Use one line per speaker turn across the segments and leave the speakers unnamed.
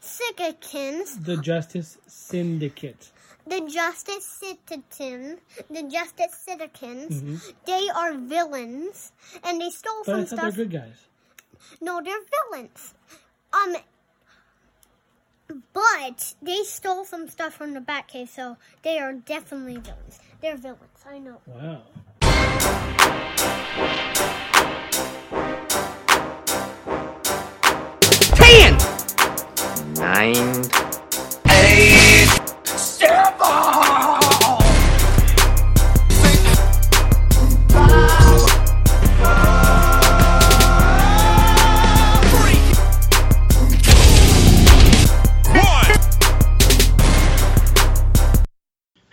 Citizens,
The Justice Syndicate.
the Justice Citizen, the Justice Citizens,
Mhm.
they are villains, and they stole
But
some stuff.
they're good guys.
No, they're villains. Um, but they stole some stuff from the Batcave, so they are definitely villains. They're villains. I know.
Wow.
Nine, eight, seven,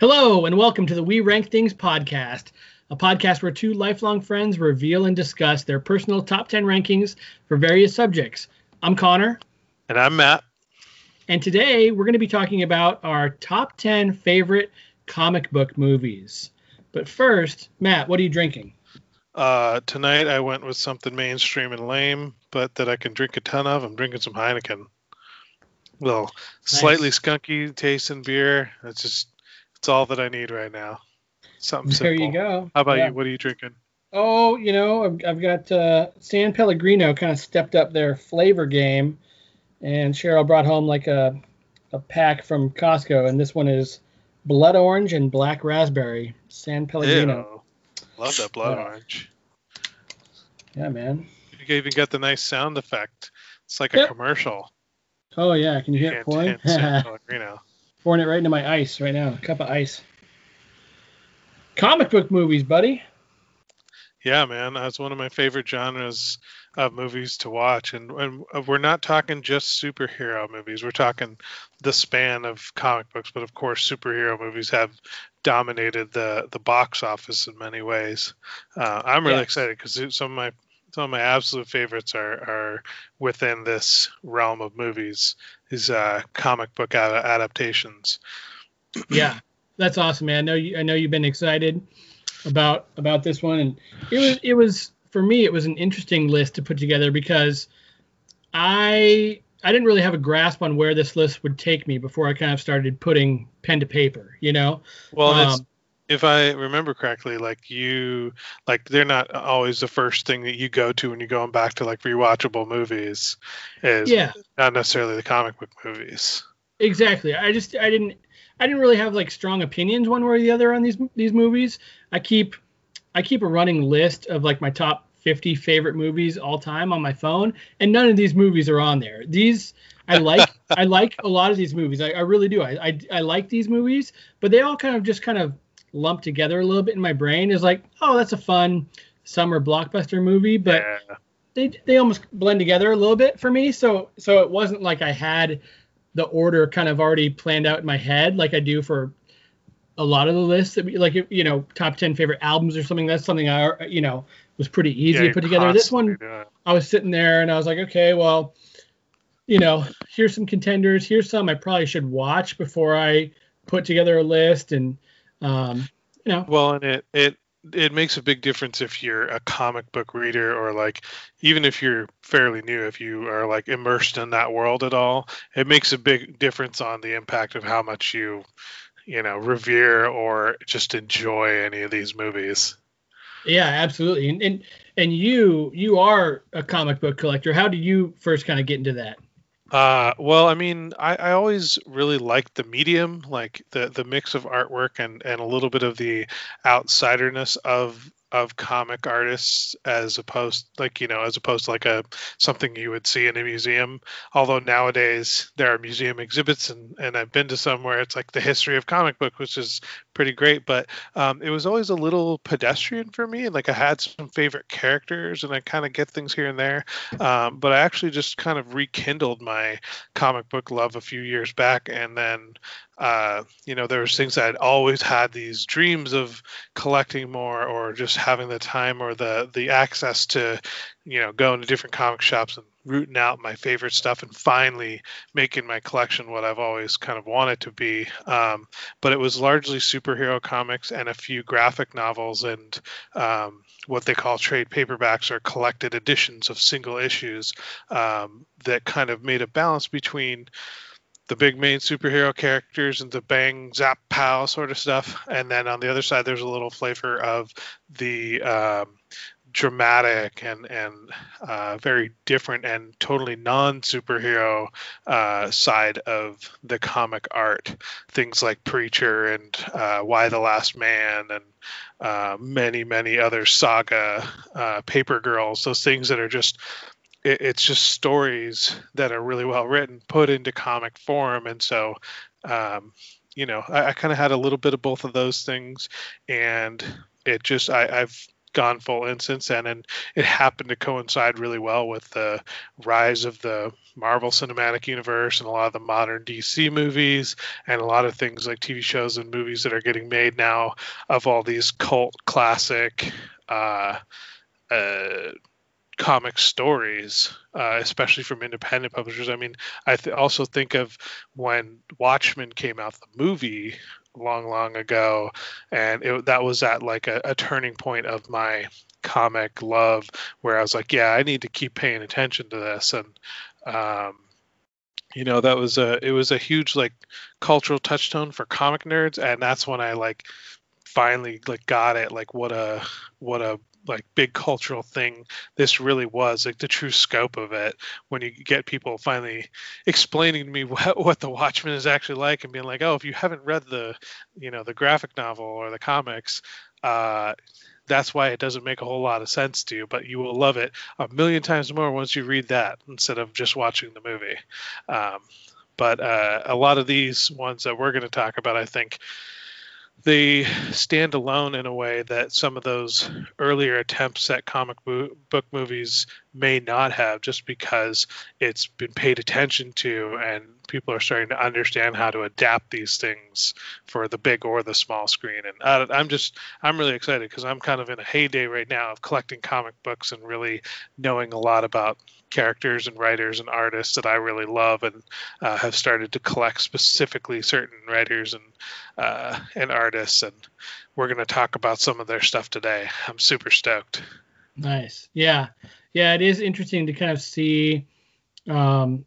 Hello, and welcome to the We Rank Things podcast, a podcast where two lifelong friends reveal and discuss their personal top 10 rankings for various subjects. I'm Connor,
And I'm Matt.
And today we're going to be talking about our top 10 favorite comic book movies. But first, Matt, what are you drinking?
Uh, tonight I went with something mainstream and lame, but that I can drink a ton of. I'm drinking some Heineken. Little slightly skunky tasting beer. It's just it's all that I need right now. Something
There
simple.
you go.
How about
Yeah.
you? What are you drinking?
Oh, you know, I've, I've got uh, San Pellegrino kind of stepped up their flavor game, and Cheryl brought home like a a pack from Costco, and this one is blood orange and black raspberry San Pellegrino.
Ew. Love that blood orange.
Yeah, man.
You even got the nice sound effect. It's like a commercial.
Oh yeah, can you hear it pouring?
San Pellegrino.
pouring it right into my ice right now. A cup of ice. Comic book movies, buddy.
Yeah, man, that's one of my favorite genres of movies to watch, and, and we're not talking just superhero movies. We're talking the span of comic books, but of course, superhero movies have dominated the the box office in many ways. Uh, I'm really
Yeah.
excited because some of my some of my absolute favorites are are within this realm of movies. Is uh, comic book ad- adaptations.
yeah, that's awesome, man. I know you. I know you've been excited about about this one, and it was it was for me. It was an interesting list to put together because I I didn't really have a grasp on where this list would take me before I kind of started putting pen to paper. You know.
Well,
Um,
if I remember correctly, like you, like they're not always the first thing that you go to when you're going back to like rewatchable movies. Is
Yeah.
not necessarily the comic book movies.
Exactly. I just I didn't I didn't really have like strong opinions one way or the other on these these movies. I keep I keep a running list of like my top 50 favorite movies all time on my phone, and none of these movies are on there. These I like I like a lot of these movies. I, I really do. I, I I like these movies, but they all kind of just kind of lump together a little bit in my brain. Is like, oh, that's a fun summer blockbuster movie, but
yeah.
they they almost blend together a little bit for me. So so it wasn't like I had the order kind of already planned out in my head like I do for a lot of the lists. That, we- like you know, top ten favorite albums or something. That's something I you know was pretty easy
Yeah,
to put together. This one
constantly doing it.
I was sitting there and I was like, okay, well, you know, here's some contenders. Here's some I probably should watch before I put together a list. And um, you know,
Well, and it it it makes a big difference if you're a comic book reader or like even if you're fairly new if you are like immersed in that world at all it makes a big difference on the impact of how much you you know revere or just enjoy any of these movies
Yeah, absolutely. And, and and you you are a comic book collector. How did you first kind of get into that?
Uh, well, I mean, I, I always really liked the medium, like the the mix of artwork and and a little bit of the outsiderness of of comic artists as opposed like you know as opposed to like a something you would see in a museum. Although nowadays there are museum exhibits and and i've been to some where it's like the history of comic book which is pretty great but um, it was always a little pedestrian for me and like i had some favorite characters and i kind of get things here and there um, but i actually just kind of rekindled my comic book love a few years back and then uh, you know there was things i'd always had these dreams of collecting more or just having the time or the the access to you know, going to different comic shops and rooting out my favorite stuff and finally making my collection what I've always kind of wanted to be. Um, but it was largely superhero comics and a few graphic novels and um, what they call trade paperbacks or collected editions of single issues um, that kind of made a balance between the big main superhero characters and the bang zap pow sort of stuff and then on the other side there's a little flavor of the um, dramatic and and uh, very different and totally non superhero uh, side of the comic art. Things like Preacher and uh, Y the Last Man and uh, many many other saga uh, paper girls. Those things that are just it, it's just stories that are really well written put into comic form and so. Um, you know, I, I kind of had a little bit of both of those things, and it just I, I've gone full in since then, and it happened to coincide really well with the rise of the Marvel Cinematic Universe and a lot of the modern DC movies and a lot of things like TV shows and movies that are getting made now of all these cult classic uh, uh, comic stories, uh, especially from independent publishers. I mean, I th- also think of when Watchmen came out, the movie long, long ago, and it, that was at like a, a turning point of my comic love, where I was like, yeah, I need to keep paying attention to this, and um, you know, that was a it was a huge like cultural touchstone for comic nerds, and that's when I like finally like got it. Like what a what a like big cultural thing this really was like the true scope of it when you get people finally explaining to me what, what the watchmen is actually like and being like oh if you haven't read the you know the graphic novel or the comics uh that's why it doesn't make a whole lot of sense to you but you will love it a million times more once you read that instead of just watching the movie. Um, but uh, a lot of these ones that we're going to talk about i think they stand alone in a way that some of those earlier attempts at comic book movies may not have just because it's been paid attention to and people are starting to understand how to adapt these things for the big or the small screen. And I, i'm just i'm really excited because i'm kind of in a heyday right now of collecting comic books and really knowing a lot about characters and writers and artists that i really love and uh, have started to collect specifically certain writers and uh, and artists and we're going to talk about some of their stuff today. I'm super stoked.
Nice. Yeah. Yeah, it is interesting to kind of see um,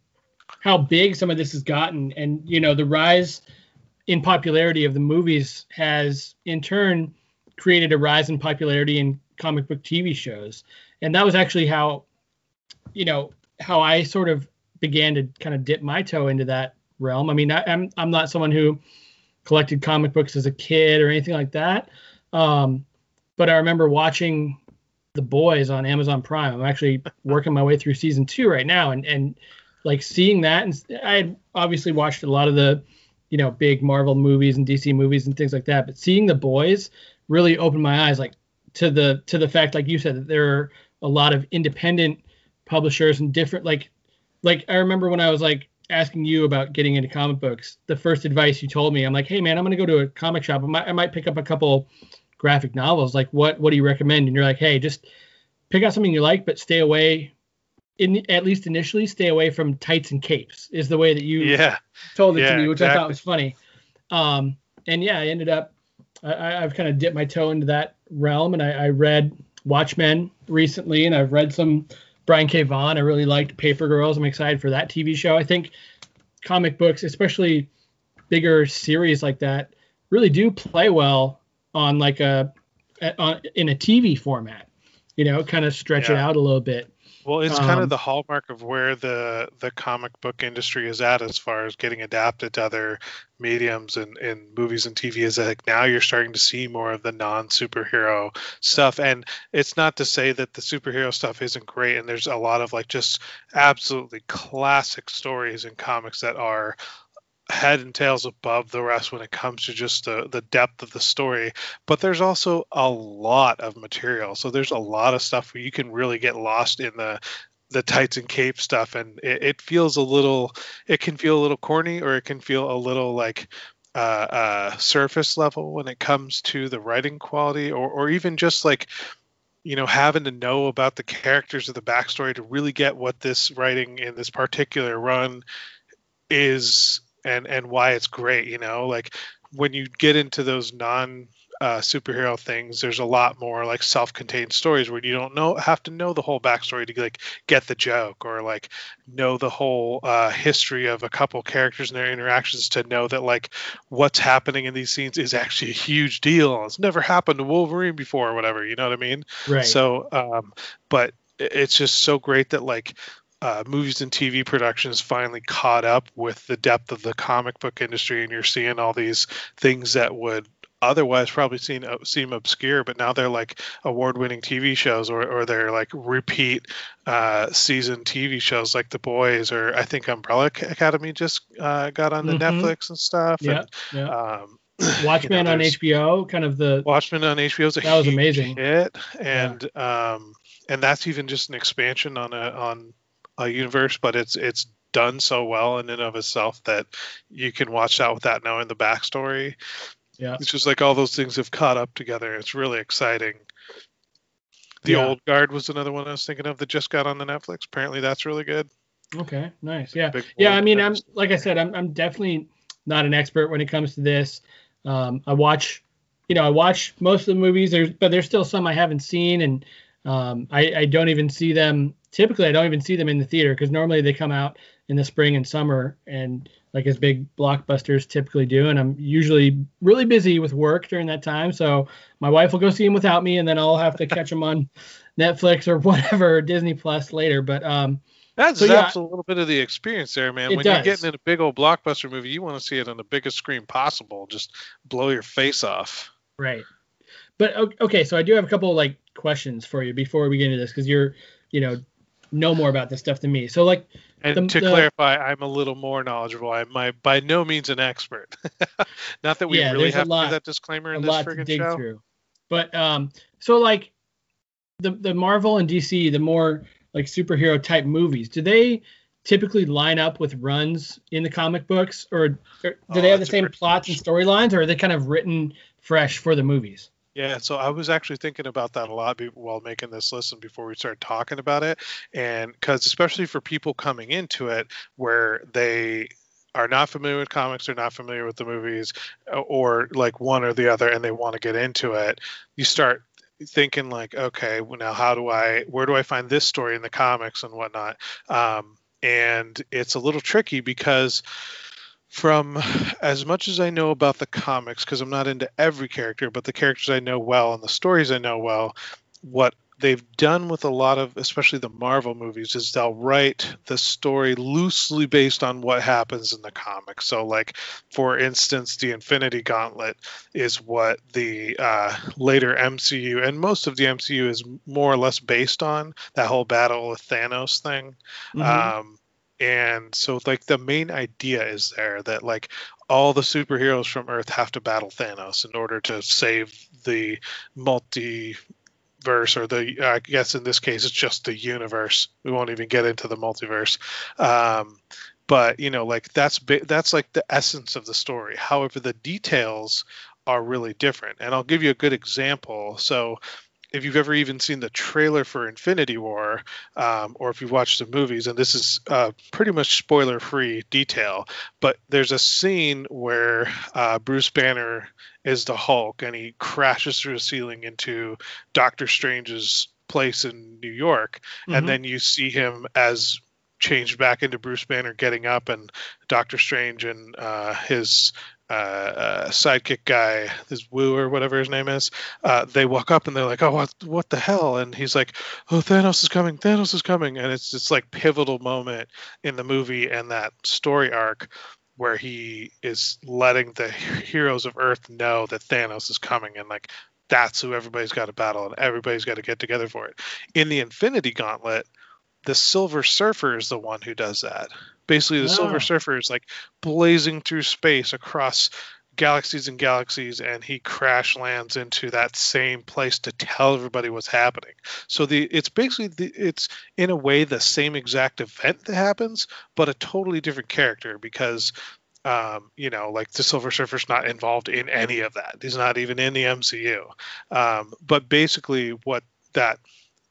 how big some of this has gotten, and you know, the rise in popularity of the movies has in turn created a rise in popularity in comic book TV shows, and that was actually how, you know, how I sort of began to kind of dip my toe into that realm. I mean, I, am I'm, I'm not someone who collected comic books as a kid or anything like that. Um, but I remember watching the Boys on Amazon Prime. I'm actually working my way through season two right now, and and like seeing that, and I had obviously watched a lot of the, you know, big Marvel movies and DC movies and things like that, but seeing the Boys really opened my eyes, like to the to the fact, like you said, that there are a lot of independent publishers and different like like I remember when I was like asking you about getting into comic books, the first advice you told me, I'm like, hey man, I'm gonna go to a comic shop. I might, I might pick up a couple graphic novels like what what do you recommend and you're like hey just pick out something you like but stay away in at least initially stay away from tights and capes is the way that you
yeah
told it
yeah,
to me which
exactly.
i thought was funny um and yeah i ended up I, i've kind of dipped my toe into that realm and I, I read watchmen recently and i've read some brian k vaughan i really liked paper girls i'm excited for that tv show i think comic books especially bigger series like that really do play well on like a, on, in a TV format. You know, kind of stretch yeah. it out a little bit.
Well, it's um, kind of the hallmark of where the the comic book industry is at as far as getting adapted to other mediums and, and movies and TV is like now you're starting to see more of the non superhero stuff. And it's not to say that the superhero stuff isn't great. And there's a lot of like just absolutely classic stories in comics that are head and tails above the rest when it comes to just the, the depth of the story but there's also a lot of material. So there's a lot of stuff where you can really get lost in the the tights and cape stuff and it, it feels a little it can feel a little corny or it can feel a little like uh, uh, surface level when it comes to the writing quality or, or even just like you know having to know about the characters of the backstory to really get what this writing in this particular run is and and why it's great you know like when you get into those non uh, superhero things, there's a lot more like self-contained stories where you don't know have to know the whole backstory to like get the joke or like know the whole uh, history of a couple characters and their interactions to know that like what's happening in these scenes is actually a huge deal. It's never happened to Wolverine before or whatever. You know what I mean?
Right.
So, um, but it's just so great that like uh, movies and TV productions finally caught up with the depth of the comic book industry, and you're seeing all these things that would otherwise probably seem uh, seem obscure, but now they're like award-winning TV shows, or, or they're like repeat uh, season TV shows like The Boys, or I think Umbrella Academy just uh, got on the
Mhm.
Netflix and stuff.
Yeah,
and,
yeah.
Um,
Watchmen on HBO, kind of the
Watchmen on HBO is a
That was amazing.
hit, and um, and that's even just an expansion on a on a universe, but it's it's done so well in and of itself that you can watch that without knowing the backstory.
Yeah.
It's just like all those things have caught up together. It's really exciting. The
Yeah.
Old Guard was another one I was thinking of that just got on the Netflix. Apparently, that's really good.
Okay, nice. Yeah. Yeah, I mean, I'm like I said, I'm I'm definitely not an expert when it comes to this. Um, I watch, you know, I watch most of the movies. There's, but there's still some I haven't seen, and um, I I don't even see them. Typically, I don't even see them in the theater because normally they come out in the spring and summer, and like as big blockbusters typically do. And I'm usually really busy with work during that time, so my wife will go see them without me, and then I'll have to catch them on Netflix or whatever Disney Plus later. But um,
That
So, yeah.
a little bit of the experience there, man. When you're getting in a big old blockbuster movie, you want to see it on the biggest screen possible. Just blow your face off.
Right. But okay, so I do have a couple of like questions for you before we get into this because you're, you know, know more about this stuff than me. So like,
And
The-
to
the-
clarify, I'm a little more knowledgeable. I'm my, by no means an expert. Not that we
Yeah,
really have to
lot-
do that disclaimer
a
in this
lot to
friggin'
dig
show.
through. But um, so like, the the Marvel and DC, the more like superhero type movies, do they typically line up with runs in the comic books, or, or do
Oh,
they have the same plots and storylines, or are they kind of written fresh for the movies?
Yeah, so I was actually thinking about that a lot while making this list and before we started talking about it. And because, especially for people coming into it where they are not familiar with comics, they're not familiar with the movies, uh, or like one or the other, and they want to get into it, you start thinking, like, okay, well, now how do I, where do I find this story in the comics and whatnot? Um, and it's a little tricky because from as much as I know about the comics, because I'm not into every character, but the characters I know well and the stories I know well, what they've done with a lot of, especially the Marvel movies, is they'll write the story loosely based on what happens in the comics. So, like, for instance, the Infinity Gauntlet is what the uh, later MCU and most of the MCU is more or less based on that whole battle with Thanos thing.
Mhm.
Um, and so like the main idea is there that like all the superheroes from Earth have to battle Thanos in order to save the multiverse or the I guess in this case it's just the universe. We won't even get into the multiverse. Um, but you know like that's that's like the essence of the story. However, the details are really different. And I'll give you a good example. So if you've ever even seen the trailer for Infinity War, um, or if you've watched the movies, and this is uh, pretty much spoiler free detail, but there's a scene where uh, Bruce Banner is the Hulk and he crashes through a ceiling into Doctor Strange's place in New York,
Mhm.
and then you see him as changed back into Bruce Banner getting up, and Doctor Strange and uh, his uh, uh, sidekick guy, this Wu or whatever his name is, uh, they walk up and they're like, "Oh, what, what the hell?" And he's like, "Oh, Thanos is coming! Thanos is coming!" And it's this like pivotal moment in the movie and that story arc where he is letting the heroes of Earth know that Thanos is coming, and like that's who everybody's got to battle and everybody's got to get together for it. In the Infinity Gauntlet, the Silver Surfer is the one who does that. Basically, the. Silver Surfer is like blazing through space across galaxies and galaxies and he crash lands into that same place to tell everybody what's happening. So the it's basically the, it's in a way the same exact event that happens but a totally different character because um, you know like the silver surfer's not involved in any of that. He's not even in the mcu um, but basically what that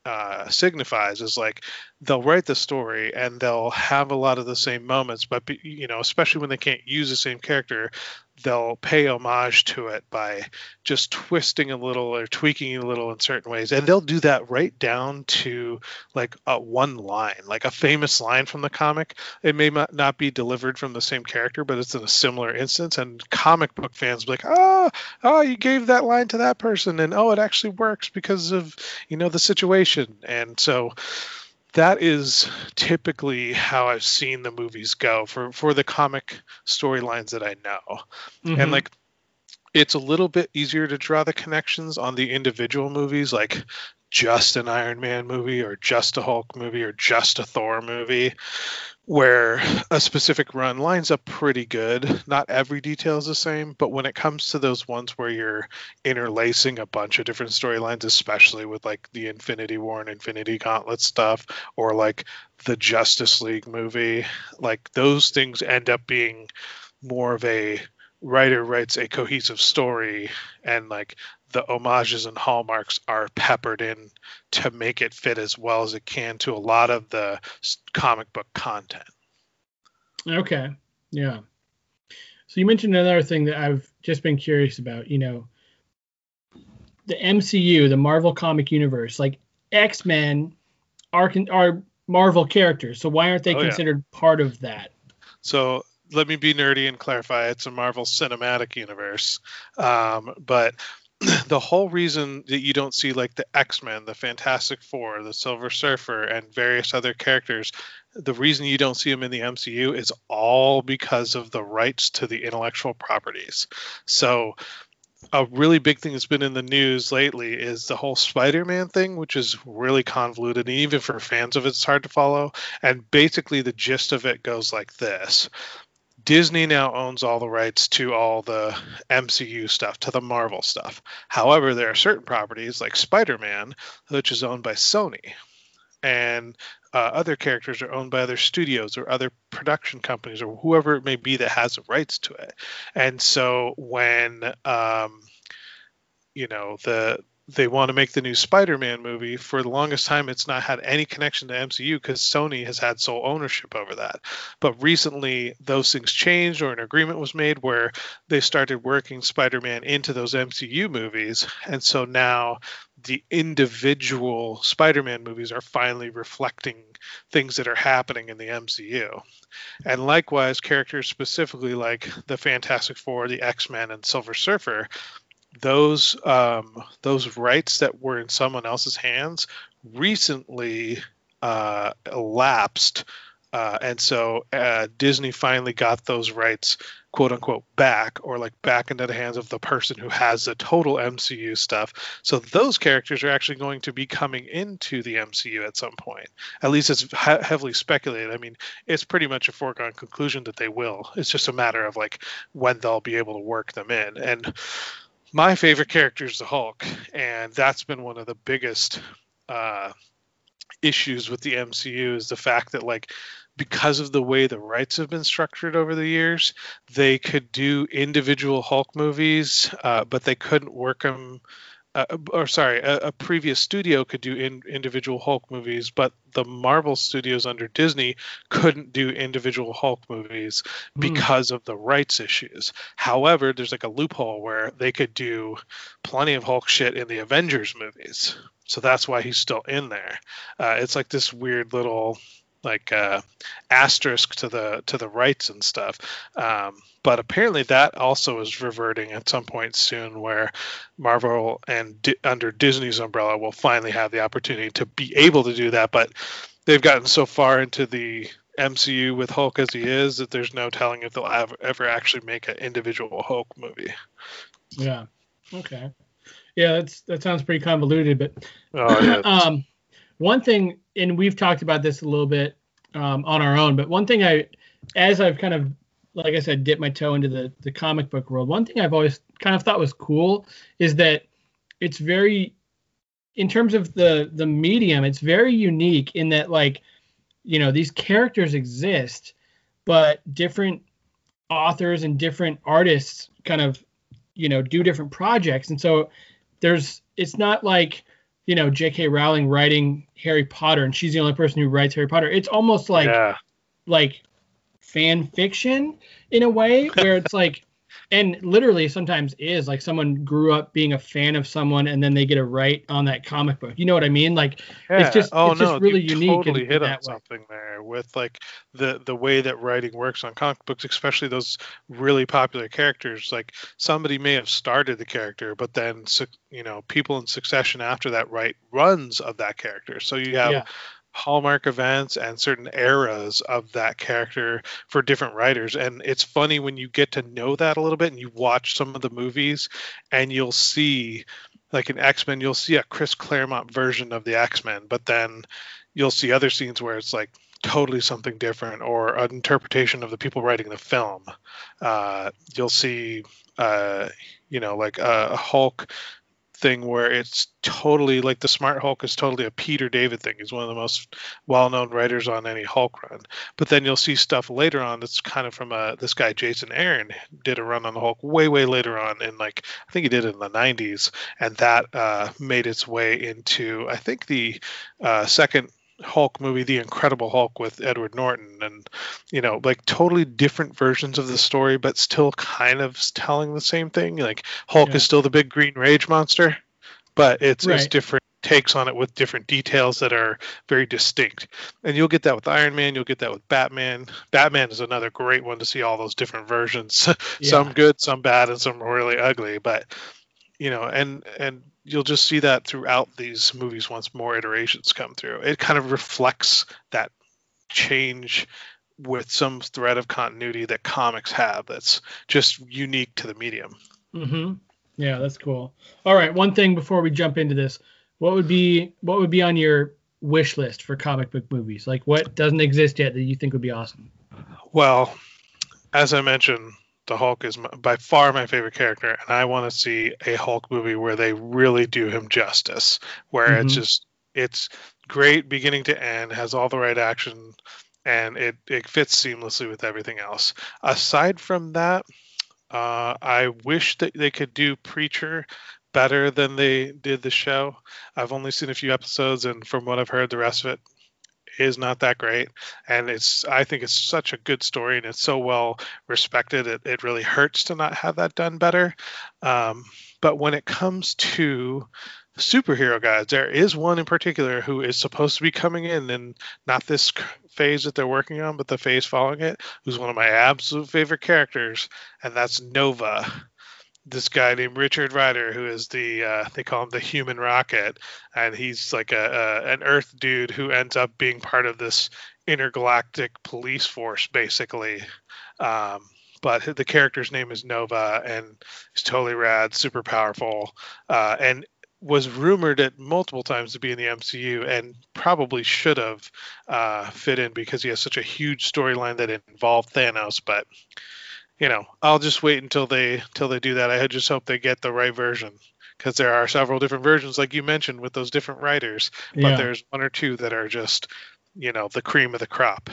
uh, signifies is like they'll write the story and they'll have a lot of the same moments, but you know, especially when they can't use the same character, they'll pay homage to it by just twisting a little or tweaking a little in certain ways, and they'll do that right down to like a one line, like a famous line from the comic. It may not be delivered from the same character, but it's in a similar instance, and comic book fans be like, oh, oh, you gave that line to that person, and oh, it actually works because of you know the situation, and so that is typically how I've seen the movies go for for the comic storylines that I know. Mm-hmm. And like it's a little bit easier to draw the connections on the individual movies like just an Iron Man movie or just a Hulk movie or just a Thor movie where a specific run lines up pretty good. Not every detail is the same, but when it comes to those ones where you're interlacing a bunch of different storylines, especially with like the Infinity War and Infinity Gauntlet stuff, or like the Justice League movie, like those things end up being more of a writer writes a cohesive story and like the homages and hallmarks are peppered in to make it fit as well as it can to a lot of the comic book content.
Okay. Yeah. So you mentioned another thing that I've just been curious about, you know, the MCU, the Marvel comic universe, like X-Men are are Marvel characters. So why aren't they oh, considered yeah. part of that?
So let me be nerdy and clarify it's a Marvel cinematic universe. Um, but the whole reason that you don't see like the X-Men, the Fantastic Four, the Silver Surfer, and various other characters, the reason you don't see them in the MCU is all because of the rights to the intellectual properties. So a really big thing that's been in the news lately is the whole Spider-Man thing, which is really convoluted, and even for fans of it, it's hard to follow. And basically, the gist of it goes like this: Disney now owns all the rights to all the MCU stuff, to the Marvel stuff. However, there are certain properties like Spider Man, which is owned by Sony, and uh, other characters are owned by other studios or other production companies or whoever it may be that has the rights to it. And so when, um, you know, the they want to make the new Spider-Man movie. For the longest time, it's not had any connection to MCU because Sony has had sole ownership over that. But recently, those things changed, or an agreement was made where they started working Spider-Man into those MCU movies, and so now the individual Spider-Man movies are finally reflecting things that are happening in the MCU. And likewise, characters specifically like the Fantastic Four, the X-Men, and Silver Surfer those um, those rights that were in someone else's hands recently uh, elapsed, uh, and so uh, Disney finally got those rights, quote unquote, back, or like back into the hands of the person who has the total MCU stuff. So those characters are actually going to be coming into the MCU at some point. At least it's he- heavily speculated. I mean, it's pretty much a foregone conclusion that they will. It's just a matter of like when they'll be able to work them in, and my favorite character is the Hulk, and that's been one of the biggest uh, issues with the MCU is the fact that like because of the way the rights have been structured over the years, they could do individual Hulk movies, uh, but they couldn't work them uh, or sorry, a, a, previous studio could do in, individual Hulk movies, but the Marvel studios under Disney couldn't do individual Hulk movies mm. because of the rights issues. However, there's like a loophole where they could do plenty of Hulk shit in the Avengers movies. So that's why he's still in there. Uh, it's like this weird little like uh, asterisk to the to the rights and stuff. Um, but apparently that also is reverting at some point soon, where Marvel and D- under Disney's umbrella will finally have the opportunity to be able to do that. But they've gotten so far into the MCU with Hulk as he is that there's no telling if they'll ever, ever actually make an individual Hulk movie.
Yeah. Okay. Yeah, that's that sounds pretty convoluted, but oh, yeah. um, one thing, and we've talked about this a little bit um, on our own, but one thing I, as I've kind of like I said, dip my toe into the the comic book world. One thing I've always kind of thought was cool is that it's very, in terms of the the medium, it's very unique in that like, you know, these characters exist, but different authors and different artists kind of, you know, do different projects, and so there's it's not like you know J.K. Rowling writing Harry Potter, and she's the only person who writes Harry Potter. It's almost like
yeah.
like fan fiction in a way where it's like and literally sometimes is like someone grew up being a fan of someone and then they get a write on that comic book you know what i mean like
Yeah.
it's just
oh
it's
no,
just really
you
unique
totally hit on
way
something there with like the the way that writing works on comic books, especially those really popular characters. Like somebody may have started the character, but then you know people in succession after that write runs of that character. So you have
Yeah.
Hallmark events and certain eras of that character for different writers. And it's funny when you get to know that a little bit and you watch some of the movies and you'll see like in x-men you'll see a chris claremont version of the x-men but then you'll see other scenes where it's like totally something different or an interpretation of the people writing the film. Uh, you'll see uh, you know like a, a hulk thing where it's totally like the smart hulk is totally a peter david thing. He's one of the most well-known writers on any hulk run. But then you'll see stuff later on that's kind of from uh, this guy jason aaron did a run on the hulk way way later on in like i think he did it in the 90s and that uh, made its way into i think the uh, second Hulk movie, The Incredible Hulk with Edward Norton, and you know, like totally different versions of the story, but still kind of telling the same thing. Like Hulk
Yeah.
is still the big green rage monster, but it's it's different takes on it with different details that are very distinct. And you'll get that with Iron Man, you'll get that with Batman. Batman is another great one to see all those different versions. some
Yeah.
good, some bad, and some really ugly, but you know, and and you'll just see that throughout these movies once more iterations come through. It kind of reflects that change with some thread of continuity that comics have that's just unique to the medium.
hmm Yeah, that's cool. All right, one thing before we jump into this, what would be what would be on your wish list for comic book movies? Like what doesn't exist yet that you think would be awesome?
Well, as I mentioned, the Hulk is my, by far my favorite character, and I want to see a Hulk movie where they really do him justice, where it's
Mhm.
just it's great beginning to end, has all the right action, and it it fits seamlessly with everything else. Aside from that, uh, I wish that they could do Preacher better than they did the show. I've only seen a few episodes, and from what I've heard, the rest of it is not that great. And it's i think it's such a good story and it's so well respected it, it really hurts to not have that done better. Um, but when it comes to superhero guys there is one in particular who is supposed to be coming in and not this phase that they're working on but the phase following it who's one of my absolute favorite characters and that's nova this guy named Richard Ryder, who is the uh, they call him the Human Rocket, and he's like a, a an Earth dude who ends up being part of this intergalactic police force, basically. Um, but the character's name is Nova, and he's totally rad, super powerful, uh, and was rumored at multiple times to be in the MCU, and probably should have uh, fit in because he has such a huge storyline that involved Thanos, but you know, I'll just wait until they till they do that. I just hope they get the right version because there are several different versions, like you mentioned, with those different writers. But
Yeah,
there's one or two that are just, you know, the cream of the crop.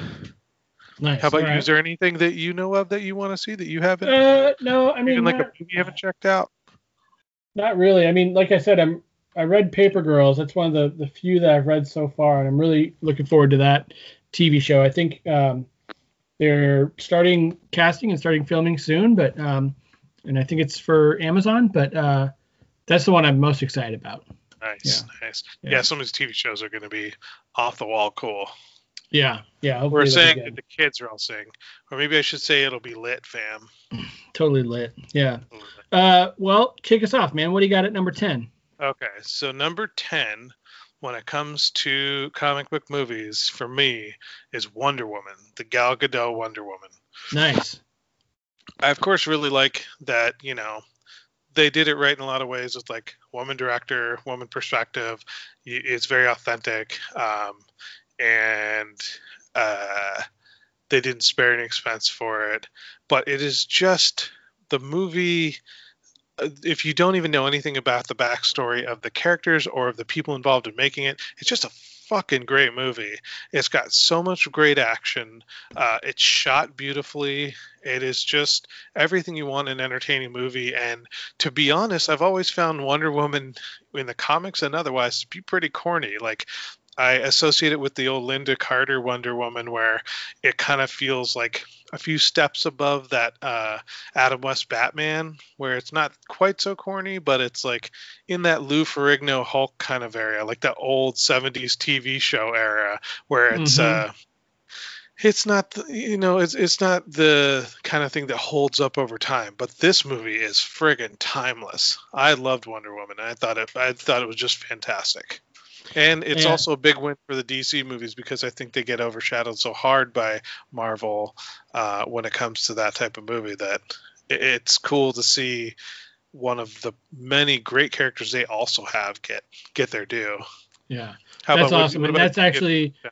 nice.
How about
All
you?
right.
Is there anything that you know of that you want to see that you haven't?
Uh, no, I mean
even like a movie you haven't checked out?
not really. I mean, like I said, I'm I read Paper Girls. That's one of the the few that I've read so far, and I'm really looking forward to that TV show. I think um, they're starting casting and starting filming soon, but um, and I think it's for Amazon. But uh, that's the one I'm most excited about.
Nice, nice.
Yeah.
Yeah. some of these TV shows are going to be off the wall cool.
Yeah, yeah.
We're saying that the kids are all saying, or maybe I should say it'll be lit, fam.
totally lit. Yeah. Uh, well, kick us off, man. What do you got at number ten?
Okay, so number 10 when it comes to comic book movies for me is Wonder Woman, the Gal Gadot Wonder Woman.
Nice.
I of course really like that, you know, they did it right in a lot of ways with like woman director, woman perspective. It's very authentic. Um, and uh, they didn't spare any expense for it. But it is just the movie. If you don't even know anything about the backstory of the characters or of the people involved in making it, it's just a fucking great movie. It's got so much great action. Uh, it's shot beautifully. It is just everything you want in an entertaining movie. And to be honest, I've always found Wonder Woman in the comics and otherwise to be pretty corny. Like I associate it with the old Lynda Carter Wonder Woman, where it kind of feels like a few steps above that uh, Adam West Batman, where it's not quite so corny, but it's like in that Lou Ferrigno Hulk kind of area, like that old '70s TV show era, where it's
Mhm.
uh, it's not you know it's it's not the kind of thing that holds up over time. But this movie is friggin' timeless. I loved Wonder Woman. I thought it I thought it was just fantastic. And it's
Yeah.
also a big win for the DC movies because I think they get overshadowed so hard by Marvel uh, when it comes to that type of movie that it's cool to see one of the many great characters they also have get get their due.
Yeah.
How
that's
what-
awesome,
what
and that's actually
Yeah.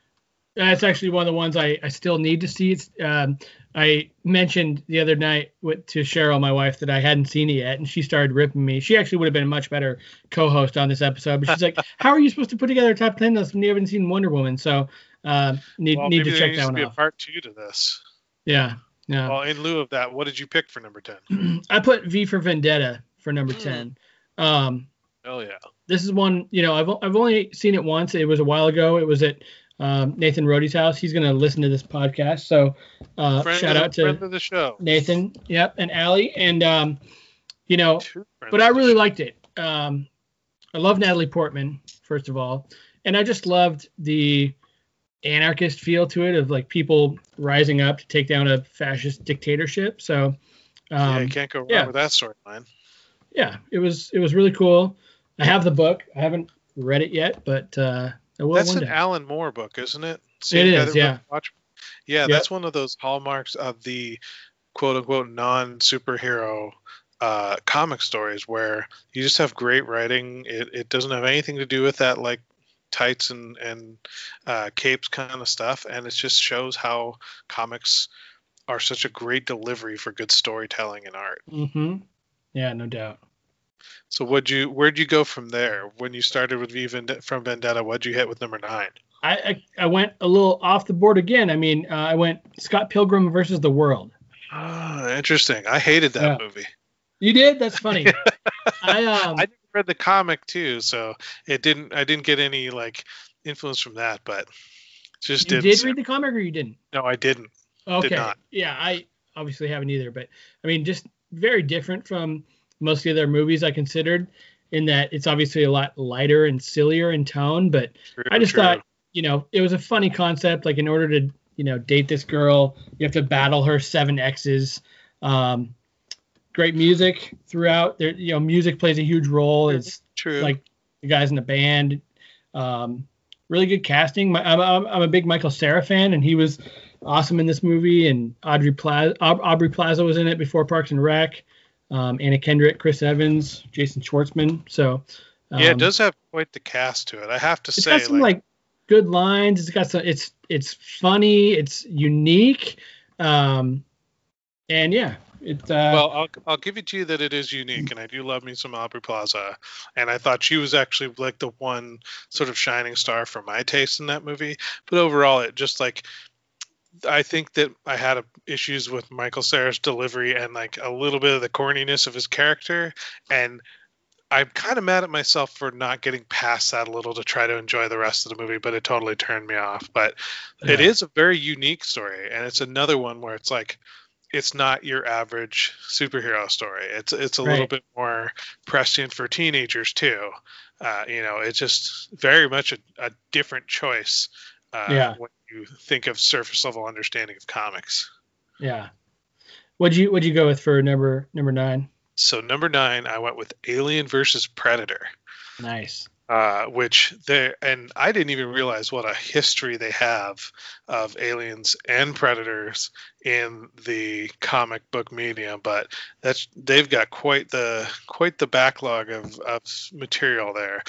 That's actually one of the ones I, I still need to see. It's, um, I mentioned the other night with, to Cheryl, my wife, that I hadn't seen it yet, and she started ripping me. She actually would have been a much better co-host on this episode, but she's like, "How are you supposed to put together a top ten list when you haven't seen Wonder Woman?" So uh, need
well,
need
maybe
to
there
check
needs
that
to
one
be a part two to this.
Yeah, yeah.
Well, in lieu of that, what did you pick for number ten?
I put V for Vendetta for number
Hmm.
ten. Um,
Oh yeah.
this is one you know I've, I've only seen it once it was a while ago it was at um, nathan Rody's house he's going to listen to this podcast so uh, shout out to
the show.
nathan yep and Allie. and um, you know but i really liked it um, i love natalie portman first of all and i just loved the anarchist feel to it of like people rising up to take down a fascist dictatorship so
yeah,
um,
you can't go wrong
yeah.
with that storyline.
yeah, it was it was really cool. I have the book. I haven't read it yet, but uh,
That's an. Alan Moore book, isn't it?
It is, yeah.
Watch- Yeah,
Yep.
that's one of those hallmarks of the quote unquote non superhero uh, comic stories where you just have great writing. It, it doesn't have anything to do with that like tights and and uh, capes kind of stuff, and it just shows how comics are such a great delivery for good storytelling and art.
hmm Yeah, no doubt.
So, would you where'd you go from there when you started with V from Vendetta? What'd you hit with number nine?
I, I I went a little off the board again. I mean, uh, I went Scott Pilgrim versus the World.
Ah, interesting. I hated that
Yeah.
movie.
You did? That's funny. I um
I read the comic too, so it didn't. I didn't get any like influence from that, but just
you did read the comic or you didn't?
No, I didn't.
Okay.
not.
Yeah, I obviously haven't either, but I mean, just very different from most of the other movies I considered in that it's obviously a lot lighter and sillier in tone, but I just
True,
thought, you know, it was a funny concept. Like in order to, you know, date this girl, you have to battle her seven exes. Um, great music throughout. There, you know, music plays a huge role. It's
true.
like the guys in the band. Um, really good casting. My, I'm, I'm, I'm a big Michael Cera fan, and he was awesome in this movie. And Audrey Plaza, Aubrey Plaza was in it before Parks and Rec. Um, Anna Kendrick, Chris Evans, Jason Schwartzman. So um,
yeah, it does have quite the cast to it. I have to
it's
say,
got some
like,
like, good lines. It's got some. It's it's funny. It's unique. Um, and yeah, it's uh,
well, I'll I'll give it to you that it is unique, and I do love me some Aubrey Plaza, and I thought she was actually like the one sort of shining star for my taste in that movie. But overall, it just like I think that I had a, issues with Michael Cera's delivery and like a little bit of the corniness of his character, and I'm kind of mad at myself for not getting past that a little to try to enjoy the rest of the movie, but it totally turned me off. But it
Yeah.
is a very unique story, and it's another one where it's like it's not your average superhero story. It's it's a little bit more prescient for teenagers too. Uh, you know, it's just very much a, a different choice uh,
Yeah.
when you think of surface level understanding of comics.
yeah. What'd you What'd you go with for number number nine?
So number nine, I went with Alien versus Predator.
Nice.
uh, which they and I didn't even realize what a history they have of aliens and predators in the comic book medium. But that's they've got quite the quite the backlog of, of material there.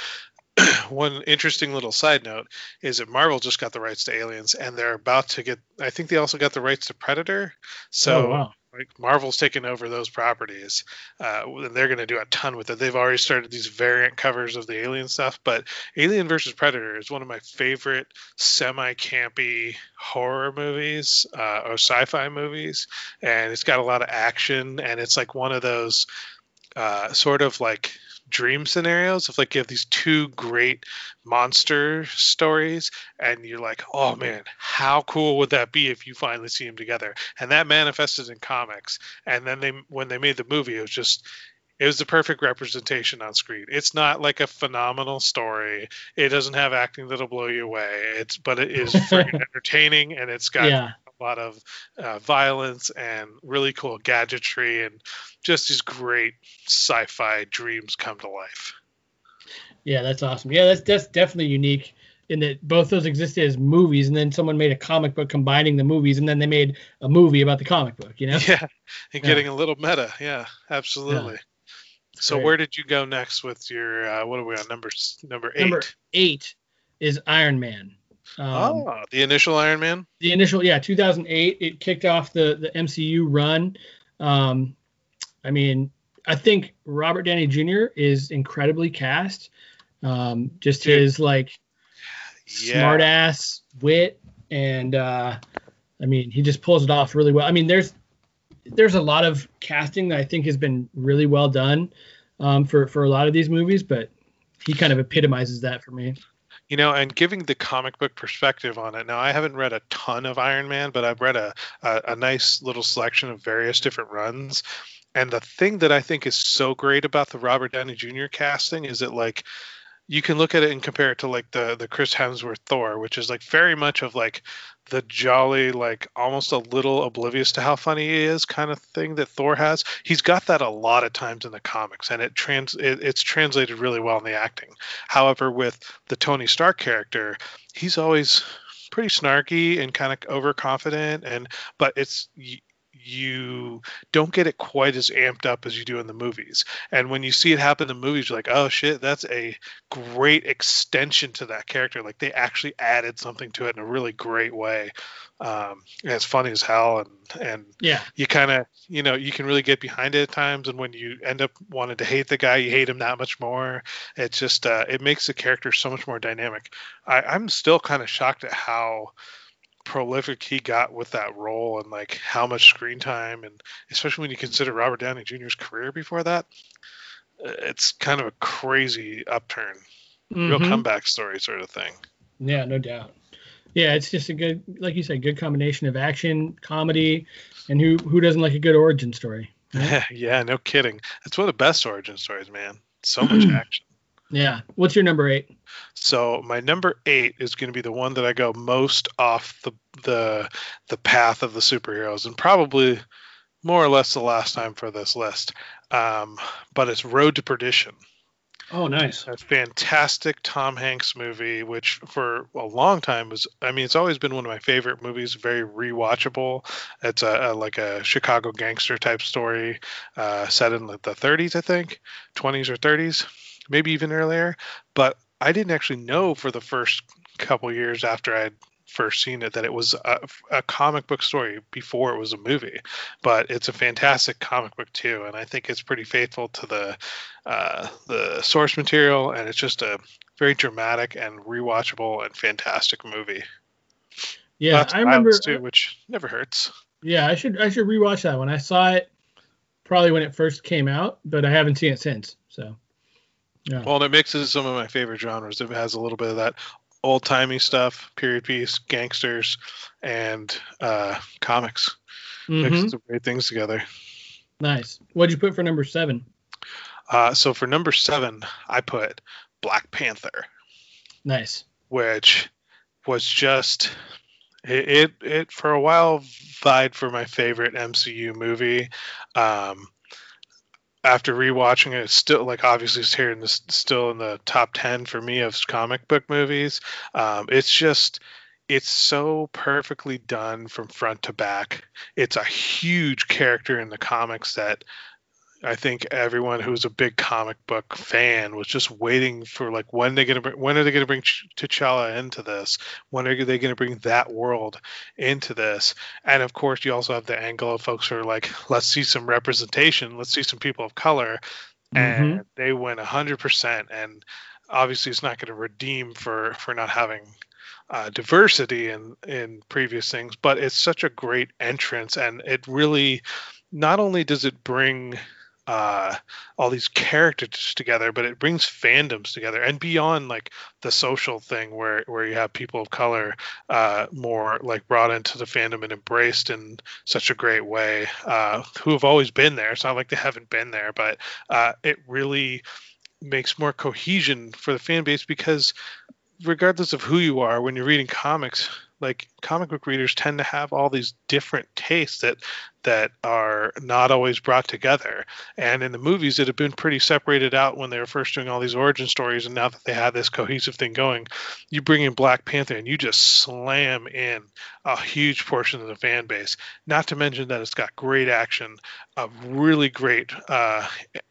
One interesting little side note is that Marvel just got the rights to Aliens, and they're about to get. I think they also got the rights to Predator. So
oh wow.
like Marvel's taking over those properties, uh, and they're going to do a ton with it. They've already started these variant covers of the Alien stuff, but Alien versus Predator is one of my favorite semi-campy horror movies uh, or sci-fi movies, and it's got a lot of action, and it's like one of those uh, sort of like dream scenarios of like you have these two great monster stories and you're like oh man how cool would that be if you finally see them together and that manifested in comics and then they when they made the movie it was just it was the perfect representation on screen. It's not like a phenomenal story. It doesn't have acting that'll blow you away. It's but it is entertaining and it's got yeah. A lot of uh, violence and really cool gadgetry and just these great sci-fi dreams come to life.
Yeah, that's awesome. Yeah, that's that's definitely unique in that both those existed as movies, and then someone made a comic book combining the movies, and then they made a movie about the comic book. You know?
Yeah, and getting yeah. a little meta. Yeah, absolutely. Yeah. So where did you go next with your uh, what are we on number number eight? Number
eight is Iron Man.
Um, oh, the initial Iron Man.
The initial, yeah, 2008. It kicked off the the MCU run. Um, I mean, I think Robert Downey Jr. is incredibly cast. Um, just Dude. his like yeah. smart ass wit and uh, I mean, he just pulls it off really well. I mean, there's there's a lot of casting that I think has been really well done um, for for a lot of these movies, but he kind of epitomizes that for me.
You know, and giving the comic book perspective on it. Now, I haven't read a ton of Iron Man, but I've read a, a, a nice little selection of various different runs. And the thing that I think is so great about the Robert Downey Jr. casting is that like you can look at it and compare it to like the the Chris Hemsworth Thor, which is like very much of like the jolly, like almost a little oblivious to how funny he is kind of thing that Thor has. He's got that a lot of times in the comics, and it trans it, it's translated really well in the acting. However, with the Tony Stark character, he's always pretty snarky and kind of overconfident and but it's you don't get it quite as amped up as you do in the movies. And when you see it happen in the movies, you're like, oh shit, that's a great extension to that character. Like they actually added something to it in a really great way. Um, and it's funny as hell, and and
yeah,
you kind of you know you can really get behind it at times. And when you end up wanting to hate the guy, you hate him that much more. It's just uh, it makes the character so much more dynamic. I, I'm still kind of shocked at how prolific he got with that role and like how much screen time and especially when you consider Robert Downey Jr.'s career before that, uh, it's kind of a crazy upturn, mm-hmm. real comeback story sort of thing.
Yeah, no doubt. Yeah, it's just a good, like you said, good combination of action, comedy, and who who doesn't like a good origin story?
Right? yeah, no kidding. That's one of the best origin stories, man. So much action.
Yeah. What's your number eight?
So my number eight is going to be the one that I go most off the the the path of the superheroes, and probably more or less the last time for this list. Um, but it's Road to Perdition.
Oh, nice!
A fantastic Tom Hanks movie, which for a long time was. I mean, it's always been one of my favorite movies. Very rewatchable. It's a, a like a Chicago gangster type story, uh, set in the 30s, I think, 20s or 30s maybe even earlier. But I didn't actually know for the first couple years after I'd first seen it that it was a, a, comic book story before it was a movie. But it's a fantastic comic book too, and I think it's pretty faithful to the uh, the source material, and it's just a very dramatic and rewatchable and fantastic movie.
Yeah, I remember
too, which never hurts.
Yeah, I should I should rewatch that one. I saw it probably when it first came out, but I haven't seen it since.
Yeah. Well, and it mixes some of my favorite genres. It has a little bit of that old timey stuff, period piece, gangsters, and uh, comics. Mm-hmm. Mixes some great things together.
Nice. What'd you put for number seven?
Uh, so for number seven, I put Black Panther.
Nice.
Which was just it, it, it for a while vied for my favorite MCU movie. Um, after rewatching it, it's still like obviously it's here in the still in the top ten for me of comic book movies. Um, it's just it's so perfectly done from front to back. It's a huge character in the comics that I think everyone who's a big comic book fan was just waiting for like when they gonna bring, when are they gonna bring Ch- T'Challa into this? When are they gonna bring that world into this? And of course, you also have the angle of folks who are like, let's see some representation, let's see some people of color, and they went hundred percent. And obviously, it's not going to redeem for for not having uh, diversity in in previous things, but it's such a great entrance, and it really not only does it bring uh, all these characters together, but it brings fandoms together and beyond like the social thing where where you have people of color uh, more like brought into the fandom and embraced in such a great way, uh, who have always been there. It's not like they haven't been there, but uh, it really makes more cohesion for the fan base because regardless of who you are when you're reading comics like comic book readers tend to have all these different tastes that that are not always brought together. And in the movies it had been pretty separated out when they were first doing all these origin stories and now that they have this cohesive thing going you bring in black panther and you just slam in a huge portion of the fan base. Not to mention that it's got great action a really great uh,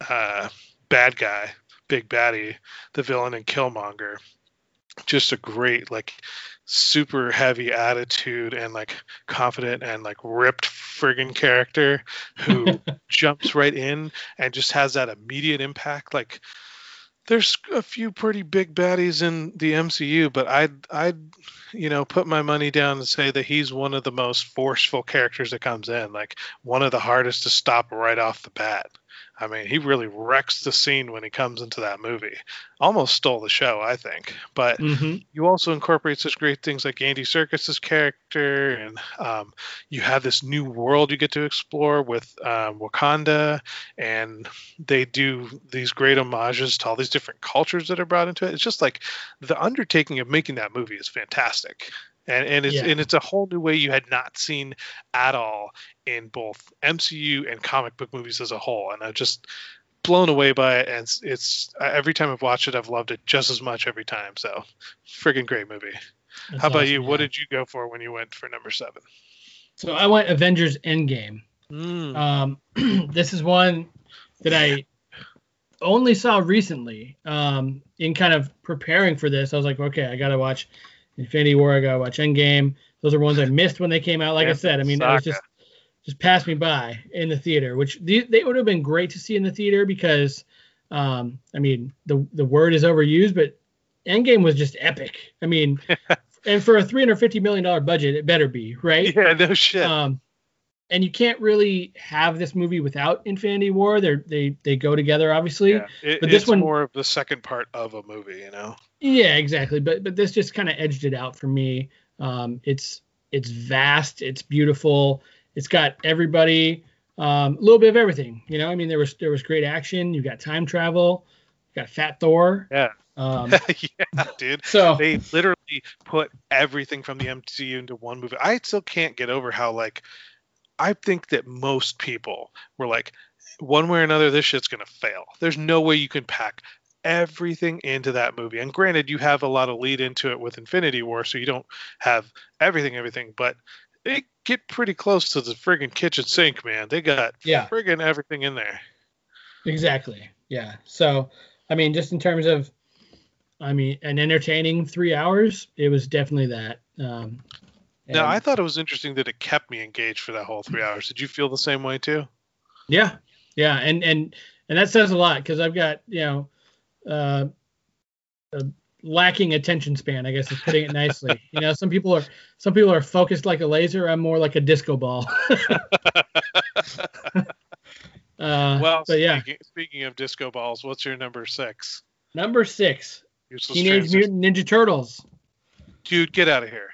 uh, bad guy big baddie the villain and killmonger. Just a great like super heavy attitude and like confident and like ripped friggin' character who jumps right in and just has that immediate impact. Like there's a few pretty big baddies in the MCU but I'd I'd you know put my money down and say that he's one of the most forceful characters that comes in like one of the hardest to stop right off the bat I mean, he really wrecks the scene when he comes into that movie. Almost stole the show, I think. But
hmm
you also incorporate such great things like Andy Serkis's character, and um, you have this new world you get to explore with um, Wakanda, and they do these great homages to all these different cultures that are brought into it. It's just like the undertaking of making that movie is fantastic. And, and it's
Yeah.
and it's a whole new way you had not seen at all in both MCU and comic book movies as a whole. And I'm just blown away by it. And it's, it's uh, every time I've watched it, I've loved it just as much every time. So, friggin' great movie.
That's
How about
awesome,
you? What did you go for when you went for number seven?
So I went Avengers Endgame.
Mm.
Um, this is one that I only saw recently. Um, in kind of preparing for this, I was like, okay, I gotta watch Infinity War. I gotta watch Endgame. Those are ones I missed when they came out. Like I said, I mean, that was just just passed me by in the theater, which the, they would have been great to see in the theater because, um, I mean, the the word is overused, but Endgame was just epic. I mean, and for a three hundred fifty million dollar budget, it better be right.
Yeah, no shit.
Um, and you can't really have this movie without Infinity War. They they they go together, obviously.
yeah, it,
but this
it's
one-
more of the second part of a movie, you know.
Yeah, exactly. But but this just kind of edged it out for me. Um, it's it's vast. It's beautiful. It's got everybody. Um, a little bit of everything. You know, I mean, there was there was great action. You've got time travel. You got Fat Thor.
Yeah.
Um,
yeah, dude.
so
They literally put everything from the MCU into one movie. I still can't get over how like I think that most people were like, one way or another, this shit's gonna fail. There's no way you can pack everything into that movie. And granted, you have a lot of lead into it with Infinity War, so you don't have everything, everything, but they get pretty close to the friggin' kitchen sink, man. They got
Yeah.
friggin' everything in there.
Exactly. Yeah. So, I mean, just in terms of, I mean, an entertaining three hours, it was definitely that. Um,
Now, I thought it was interesting that it kept me engaged for that whole three hours. Did you feel the same way too?
yeah, yeah, and and and that says a lot because I've got you know, uh, a lacking attention span. I guess is putting it nicely. you know, some people are some people are focused like a laser. I'm more like a disco ball. uh,
Well,
but yeah,
speaking, speaking of disco balls, what's your number six?
number six,
Useless
Teenage
Transition.
Mutant Ninja Turtles.
Dude, get out of here.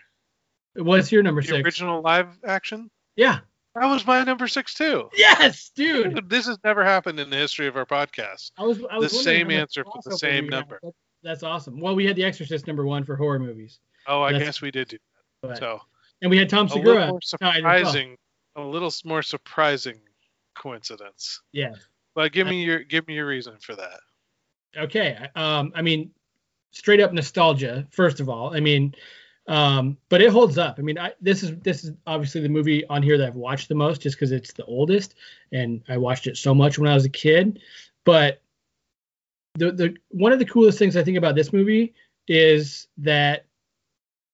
What's your number
The
six?
original live action?
Yeah.
That was my number six too.
Yes, dude.
This has never happened in the history of our podcast.
I was, I was
The same answer for the same number.
That- That's awesome. Well, we had The Exorcist number one for horror movies,
Oh, I
That's-
guess we did do
but,
that. So
and we had Tom
a little
Segura.
surprising, a little more surprising coincidence.
Yeah.
But give me your give me your reason for that.
Okay. Um, I mean, straight up nostalgia. First of all, I mean, Um, but it holds up. I mean, I, this is this is obviously the movie on here that I've watched the most, just because it's the oldest, and I watched it so much when I was a kid. But the the one of the coolest things I think about this movie is that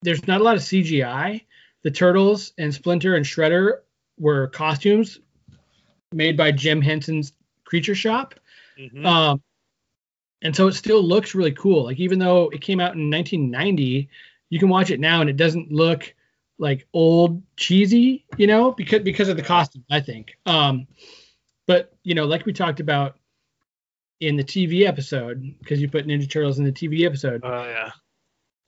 there's not a lot of CGI. The turtles and Splinter and Shredder were costumes made by Jim Henson's Creature Shop.
Mhm.
Um, and so it still looks really cool. Like even though it came out in 1990, you can watch it now and it doesn't look like old cheesy, you know, because because of the costume. I think. Um, but you know, like we talked about in the TV episode, because you put Ninja Turtles in the TV episode,
oh yeah.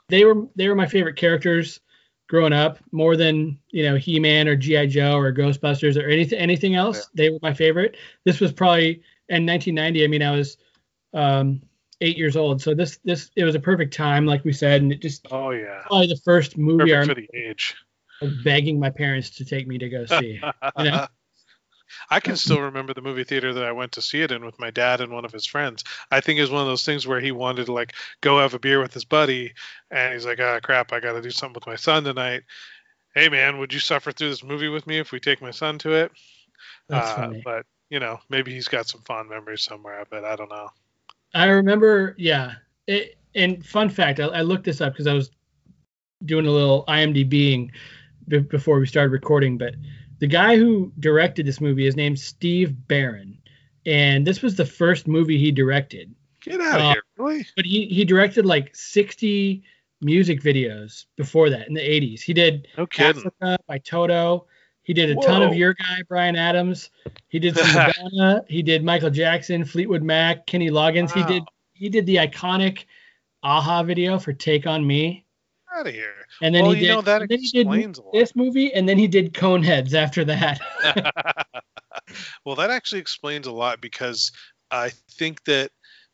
they were they were my favorite characters growing up more than you know He-Man or GI Joe or Ghostbusters or anything anything else. They were my favorite. This was probably in 1990. I mean, I was um, eight years old, so this this it was a perfect time, like we said, and it just
Oh yeah.
probably the first movie I
Perfect for
remember
the age.
begging my parents to take me to go see. You know?
I can still remember the movie theater that I went to see it in with my dad and one of his friends. I think it was one of those things where he wanted to like go have a beer with his buddy, and he's like, "Ah, crap, I got to do something with my son tonight." Hey, man, would you suffer through this movie with me if we take my son to it? Uh. But you know, maybe he's got some fond memories somewhere. But I don't know.
I remember, yeah. It, and fun fact, I, I looked this up because I was doing a little IMDbing b- before we started recording. But the guy who directed this movie is named Steve Barron, and this was the first movie he directed.
Get out of
Uh,
here, really?
But he he directed like 60 music videos before that in the 80s. He did
No kidding.
Africa by Toto. He did a ton of your guy, Bryan Adams. He did some Madonna. He did Michael Jackson, Fleetwood Mac, Kenny Loggins. He did he did the iconic a-ha video for Take on Me.
Out of here.
And then
well,
he
you
did,
know that
and then he did
explains a lot.
this movie, and then he did Coneheads after that.
well, that actually explains a lot because I think that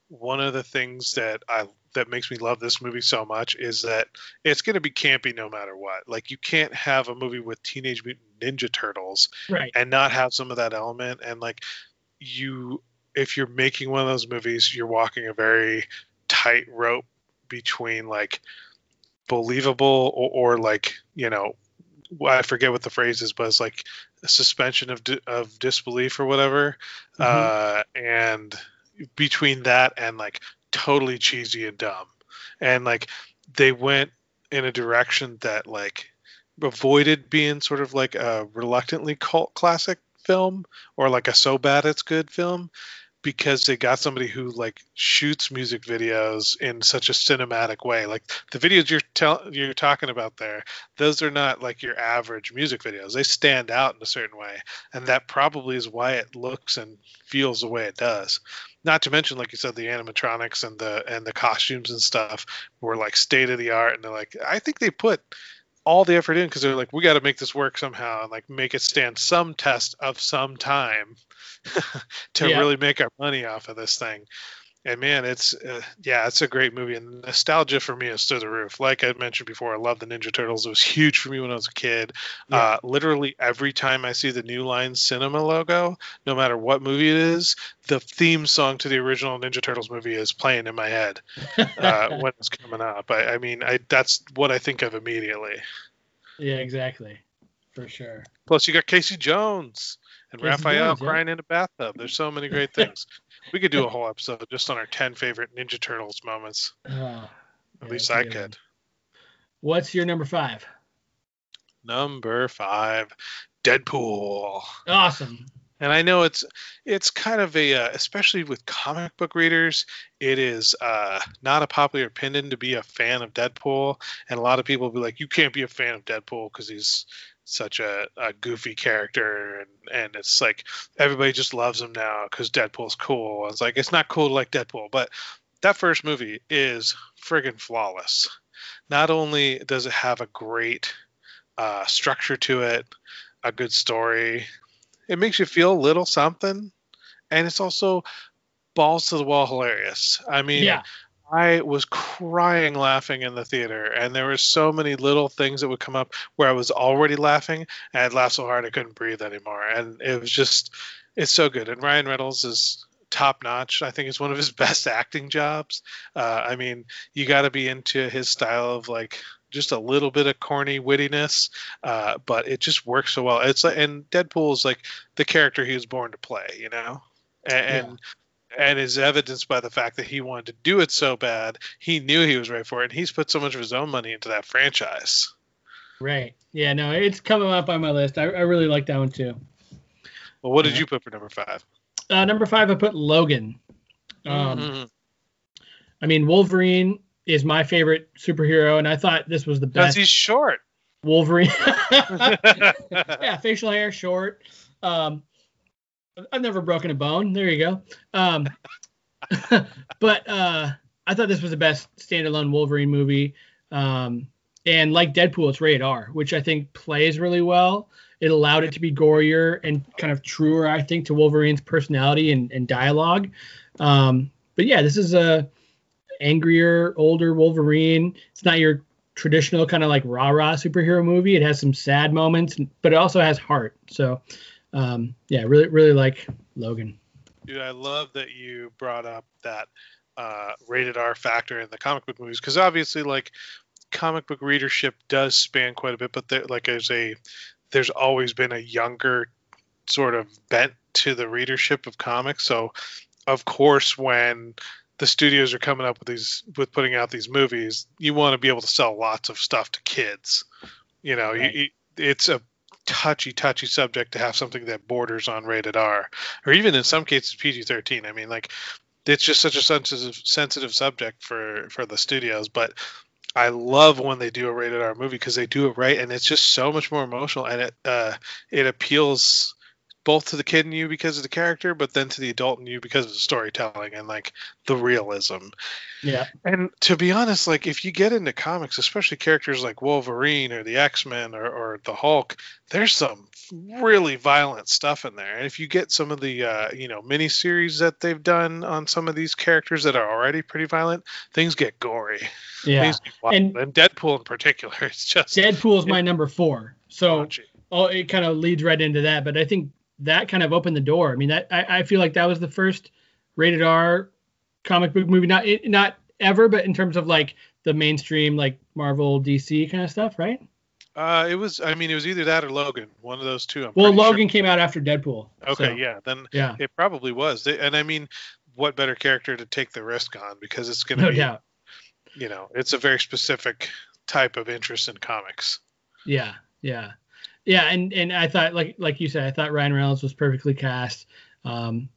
one of the things that I that makes me love this movie so much is that it's going to be campy no matter what. Like you can't have a movie with Teenage Mutant Ninja Turtles
right.
and not have some of that element and like you if you're making one of those movies, you're walking a very tight rope between like believable or, or like you know I forget what the phrase is, but it's like a suspension of di- of disbelief or whatever,
Mhm.
uh, and between that and like totally cheesy and dumb, and like they went in a direction that like avoided being sort of like a reluctantly cult classic film or like a so bad it's good film because they got somebody who like shoots music videos in such a cinematic way. Like the videos you're tell you're talking about there, those are not like your average music videos. They stand out in a certain way, and that probably is why it looks and feels the way it does. Not to mention, like you said, the animatronics and the and the costumes and stuff were like state of the art, and they're like, I think they put all the effort in because they're like, we got to make this work somehow and like make it stand some test of some time to
Yeah.
really make our money off of this thing. And man, it's uh, yeah, it's a great movie, and nostalgia for me is through the roof. Like I mentioned before, I love the Ninja Turtles. It was huge for me when I was a kid.
Yeah.
Uh, literally every time I see the New Line Cinema logo, no matter what movie it is, the theme song to the original Ninja Turtles movie is playing in my head uh, when it's coming up. I, I mean, I that's what I think of immediately.
yeah, exactly. For sure.
Plus, you got Casey Jones and
Casey
Raphael
Jones, yeah.
crying in a bathtub. There's so many great things. we could do a whole episode just on our 10 favorite Ninja Turtles moments.
Oh,
At
yeah,
least I could.
one. What's your number five?
Number five, Deadpool.
Awesome.
And I know it's it's kind of a uh, especially with comic book readers, it is uh, not a popular opinion to be a fan of Deadpool, and a lot of people will be like, you can't be a fan of Deadpool because he's such a, a goofy character, and and it's like everybody just loves him now because Deadpool's cool. It's like it's not cool to like Deadpool, but that first movie is friggin' flawless. Not only does it have a great uh, structure to it, a good story, it makes you feel a little something, and it's also balls to the wall hilarious. I mean,
Yeah.
I was crying laughing in the theater, and there were so many little things that would come up where I was already laughing, and I'd laugh so hard I couldn't breathe anymore. And it was just, it's so good. And Ryan Reynolds is top notch. I think it's one of his best acting jobs. Uh, I mean, you got to be into his style of like just a little bit of corny wittiness, uh, but it just works so well. It's like, and Deadpool is like the character he was born to play, you know, and. and and is evidenced by the fact that he wanted to do it so bad. He knew he was right for it, and he's put so much of his own money into that franchise.
Right. Yeah. No, it's coming up on my list. I, I really like that one too.
Well, what did you put for number five?
Uh, number five, I put Logan. Um,
Mhm.
I mean, Wolverine is my favorite superhero, and I thought this was the best.
Because he's short.
Wolverine. yeah, facial hair, short. Um, I've never broken a bone. There you go. Um, but uh, I thought this was the best standalone Wolverine movie. Um, and like Deadpool, it's rated R, which I think plays really well. It allowed it to be gorier and kind of truer, I think, to Wolverine's personality and, and dialogue. Um, but yeah, this is a angrier, older Wolverine. It's not your traditional kind of like rah rah superhero movie. It has some sad moments, but it also has heart. So, um, yeah, really, really like Logan.
Dude, I love that you brought up that uh, rated R factor in the comic book movies because obviously, like, comic book readership does span quite a bit, but there, like, there's a there's always been a younger sort of bent to the readership of comics. So, of course, when the studios are coming up with these with putting out these movies, you want to be able to sell lots of stuff to kids. You know,
Right.
you, it's a touchy, touchy subject to have something that borders on rated R, or even in some cases PG thirteen. I mean, like it's just such a sensitive, sensitive subject for for the studios, but. I love when they do a rated R movie because they do it right, and it's just so much more emotional, and it uh, it appeals both to the kid in you because of the character, but then to the adult in you because of the storytelling and like the realism.
Yeah.
And to be honest, like if you get into comics, especially characters like Wolverine or the X Men or, or the Hulk, there's some really violent stuff in there. And if you get some of the uh, you know miniseries that they've done on some of these characters that are already pretty violent, things get gory.
Yeah.
Get.
And-
And, Deadpool in particular, it's just
Deadpool is my number four. So oh, it kind of leads right into that. But I think that kind of opened the door. I mean, that I, I feel like that was the first rated R comic book movie. Not it, not ever, but in terms of like the mainstream like Marvel, DC kind of stuff, right?
Uh, it was. I mean, it was either that or Logan. One of those two. I'm
Well,
pretty sure.
Logan came out after Deadpool.
Okay,
so,
yeah. Then
yeah,
it probably was. And I mean, what better character to take the risk on because it's going to
no
be,
doubt.
you know, it's a very specific type of interest in comics.
Yeah, yeah, yeah. And and I thought like like you said, I thought Ryan Reynolds was perfectly cast. Um,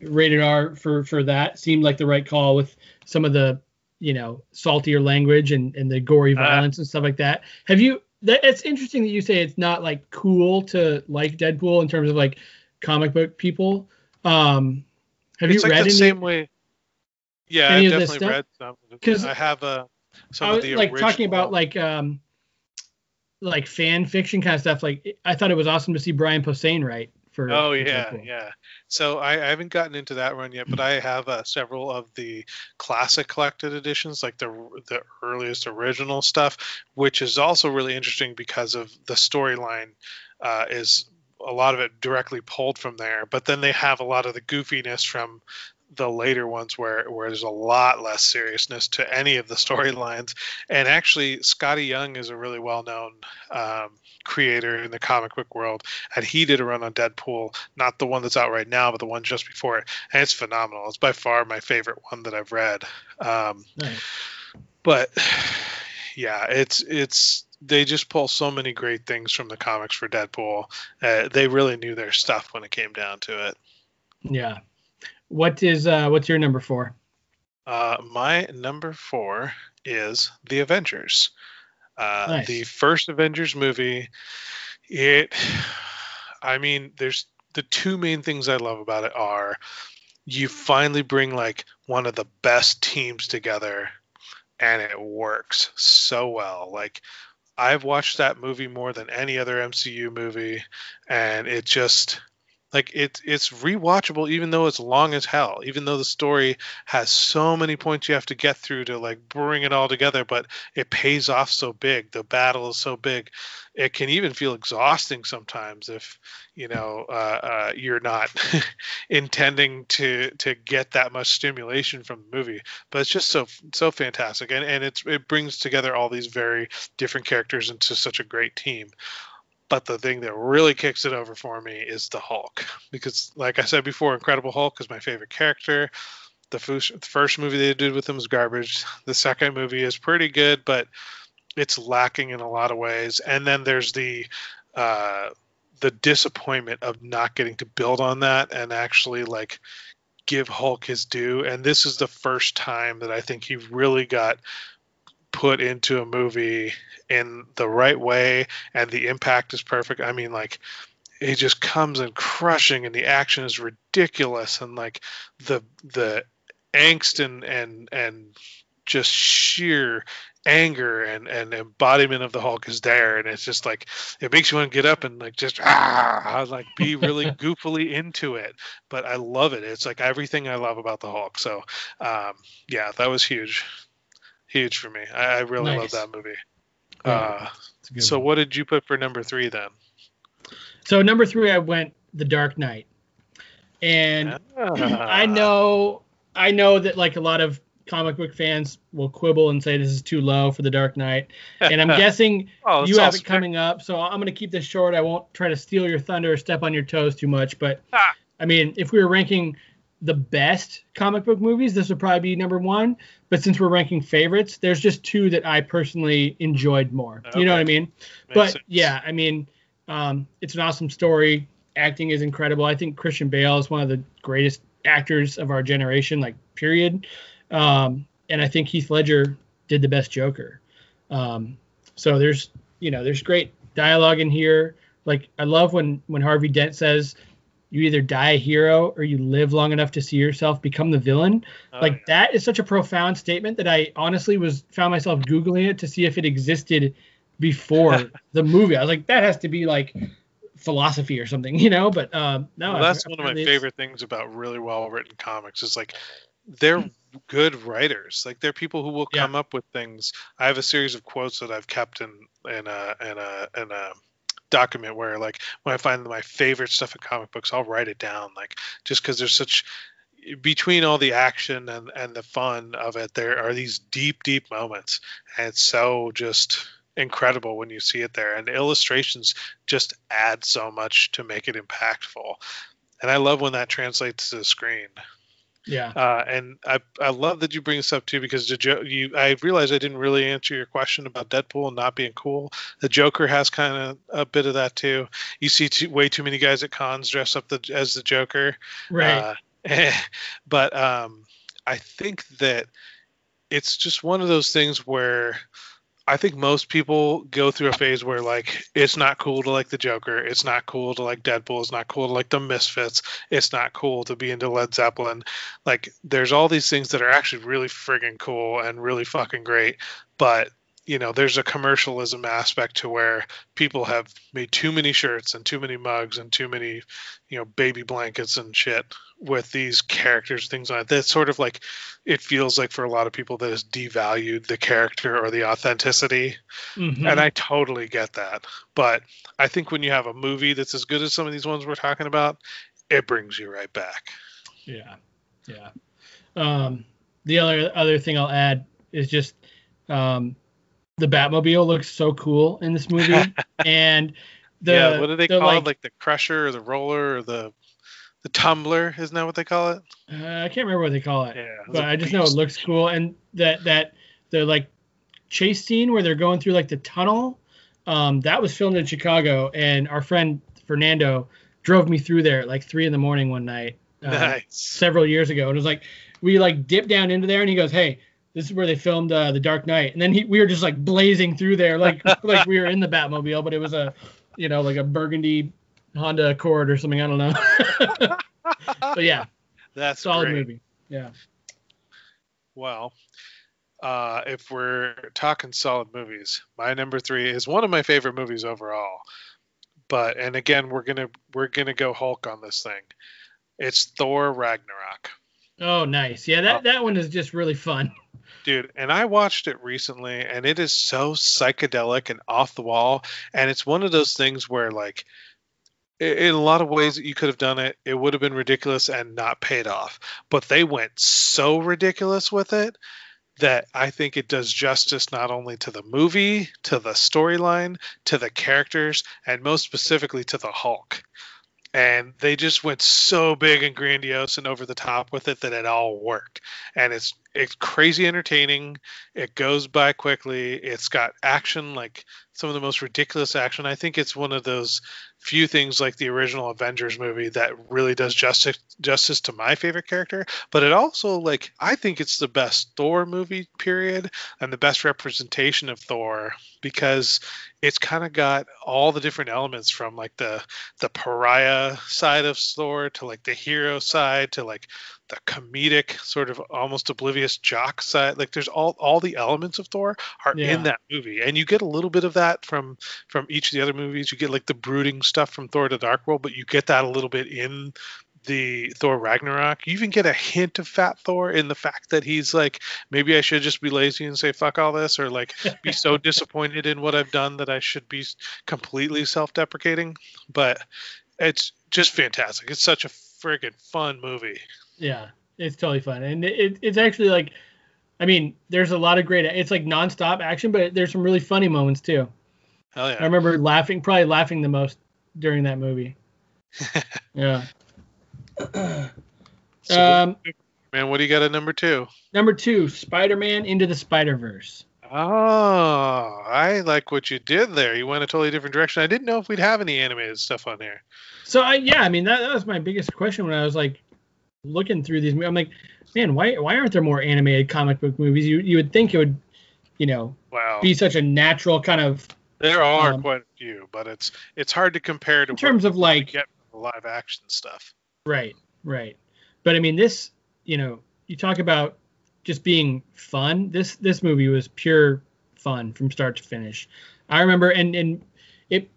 rated R for for that seemed like the right call with some of the you know saltier language and and the gory
Uh.
violence and stuff like that. Have you? That, it's interesting that you say it's not like cool to like Deadpool in terms of like comic book people. Um, have you
like
read
the
any?
same way. Yeah, I've
of this
definitely read some.
Because
I have uh, some
I
of
was
the
like talking about like um like fan fiction kind of stuff. Like I thought it was awesome to see Brian Posehn write for.
Oh yeah, yeah. So I, I haven't gotten into that run yet, but I have uh, several of the classic collected editions, like the the earliest original stuff, which is also really interesting because of the storyline uh, is a lot of it directly pulled from there. But then they have a lot of the goofiness from the later ones where where there's a lot less seriousness to any of the storylines. And actually, Skottie Young is a really well known um, creator in the comic book world and he did a run on Deadpool, not the one that's out right now, but the one just before it, and it's phenomenal. It's by far my favorite one that I've read. Um,
Nice.
but yeah, it's it's they just pull so many great things from the comics for Deadpool. Uh, they really knew their stuff when it came down to it.
Yeah. What is uh what's your number four?
Uh, my number four is The Avengers. Uh,
Nice.
The first Avengers movie. It, I mean, there's the two main things I love about it are you finally bring like one of the best teams together and it works so well. Like, I've watched that movie more than any other MCU movie, and it just Like it's it's rewatchable even though it's long as hell. Even though the story has so many points you have to get through to like bring it all together, but it pays off so big. The battle is so big. It can even feel exhausting sometimes if you know uh, uh, you're not intending to to get that much stimulation from the movie. But it's just so so fantastic, and and it's it brings together all these very different characters into such a great team. But the thing that really kicks it over for me is the Hulk, because like I said before, Incredible Hulk is my favorite character. The first, movie they did with him was garbage. The second movie is pretty good, but it's lacking in a lot of ways. And then there's the uh, the disappointment of not getting to build on that and actually like give Hulk his due. And this is the first time that I think he really got put into a movie in the right way and the impact is perfect. I mean like it just comes in crushing and the action is ridiculous and like the the angst and and and just sheer anger and and embodiment of the Hulk is there, and it's just like it makes you want to get up and like just ah, like be really goofily into it. But I love it. It's like everything I love about the Hulk. So um, yeah, that was huge, huge for me. I, I really
Nice.
love that movie.
Yeah,
Uh,
It's a good
so
one.
what did you put for number three then?
So number three, I went The Dark Knight, and
Ah.
I know, I know that like a lot of comic book fans will quibble and say this is too low for The Dark Knight, and I'm guessing
Oh,
you have it coming up. So I'm gonna keep this short. I won't try to steal your thunder or step on your toes too much. But
Ah.
I mean, if we were ranking the best comic book movies, this would probably be number one. But since we're ranking favorites, there's just two that I personally enjoyed more. You know what I mean?
Makes
but
sense.
yeah, I mean, um, it's an awesome story. Acting is incredible. I think Christian Bale is one of the greatest actors of our generation, like period. Um, and I think Heath Ledger did the best Joker. Um, so there's, you know, there's great dialogue in here. Like I love when when Harvey Dent says, "You either die a hero or you live long enough to see yourself become the villain."
Oh,
like
yeah.
that is such a profound statement that I honestly was found myself googling it to see if it existed before the movie. I was like, that has to be like philosophy or something, you know? But um, no,
Well, that's one of my favorite things about really well written comics is like they're good writers. Like they're people who will
Yeah.
come up with things. I have a series of quotes that I've kept in in a in a in a document where like when I find my favorite stuff in comic books, I'll write it down. Like just because there's such between all the action and and the fun of it, there are these deep deep moments, and it's so just incredible when you see it there. And illustrations just add so much to make it impactful. And i love when that translates to the screen
Yeah.
uh, and I, I love that you bring this up too because the jo- you I realized I didn't really answer your question about Deadpool not being cool. The Joker has kind of a bit of that too. You see too, way too many guys at cons dress up the, as the Joker,
Right.
uh, but um, I think that it's just one of those things where I think most people go through a phase where like it's not cool to like the Joker, it's not cool to like Deadpool, it's not cool to like the Misfits, it's not cool to be into Led Zeppelin. Like there's all these things that are actually really friggin' cool and really fucking great, but you know there's a commercialism aspect to where people have made too many shirts and too many mugs and too many you know baby blankets and shit with these characters things like that. Sort of like it feels like for a lot of people that has devalued the character or the authenticity.
Mhm.
and i totally get that. But i think when you have a movie that's as good as some of these ones we're talking about it brings you right back.
Yeah, yeah. Um, the other other thing I'll add is just um, the Batmobile looks so cool in this movie, and the
yeah what do they
the,
call
like,
it? like the crusher or the roller or the the tumbler? Isn't that what they call it?
Uh, I can't remember what they call it,
yeah it
but I just know it looks cool, and that that the like chase scene where they're going through like the tunnel, um, that was filmed in Chicago, and our friend Fernando drove me through there at like three in the morning one night. uh,
nice.
several years ago. And it was like we like dip down into there, and he goes, "Hey, this is where they filmed uh, the Dark Knight." And then he, we were just like blazing through there, like like we were in the Batmobile, but it was a, you know, like a burgundy Honda Accord or something. I don't know. but yeah,
that's
solid
great.
movie. Yeah.
Well, uh, if we're talking solid movies, my number three is one of my favorite movies overall. but and again we're gonna we're gonna go Hulk on this thing. It's Thor Ragnarok.
Oh, nice. Yeah, that uh, that one is just really fun.
dude and i watched it recently and it is so psychedelic and off the wall and it's one of those things where like in a lot of ways you could have done it it would have been ridiculous and not paid off but they went so ridiculous with it that i think it does justice not only to the movie to the storyline to the characters and most specifically to the hulk and they just went so big and grandiose and over the top with it that it all worked. And it's it's crazy entertaining. It goes by quickly. It's got action like some of the most ridiculous action. I think it's one of those few things like the original avengers movie that really does justice justice to my favorite character. But it also like i think it's the best thor movie period and the best representation of thor because it's kind of got all the different elements from like the the pariah side of thor to like the hero side to like the comedic sort of almost oblivious jock side like there's all all the elements of thor are
Yeah.
in that movie and you get a little bit of that from from each of the other movies you get like the brooding stuff from thor the dark world but you get that a little bit in the Thor Ragnarok. You even get a hint of Fat Thor in the fact that he's like, maybe I should just be lazy and say fuck all this, or like be so disappointed in what I've done that I should be completely self-deprecating. But it's just fantastic. It's such a friggin' fun movie.
Yeah, it's totally fun, and it, it, it's actually like, I mean, there's a lot of great. It's like nonstop action, but there's some really funny moments too.
Hell yeah!
I remember laughing, probably laughing the most during that movie. yeah.
So,
Um,
man, what do you got at number two?
number two, Spider-Man into the Spider-Verse.
Oh, I like what you did there. You went a totally different direction. I didn't know if we'd have any animated stuff on there.
So I yeah, I mean that, that was my biggest question when I was like looking through these. I'm like, man, why why aren't there more animated comic book movies? You you would think it would, you know,
Wow,
be such a natural kind of
there are
um,
quite a few, but it's it's hard to compare to
in terms of like
get the live action stuff.
Right, right. But I mean, this, you know, you talk about just being fun. This this movie was pure fun from start to finish. I remember, and and it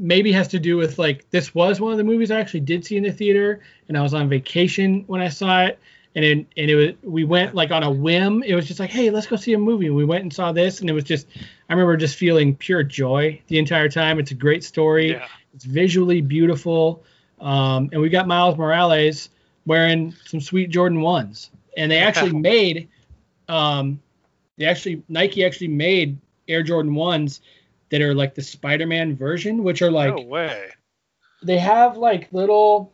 maybe has to do with like this was one of the movies I actually did see in the theater, and I was on vacation when I saw it, and it, and it was we went like on a whim. It was just like, hey, let's go see a movie. And we went and saw this, and it was just I remember just feeling pure joy the entire time. It's a great story.
Yeah,
It's visually beautiful. Um, and we got Miles Morales wearing some sweet Jordan ones. And they actually made, um, they actually Nike actually made Air Jordan ones that are like the Spider-Man version, which are like
no way.
they have like little.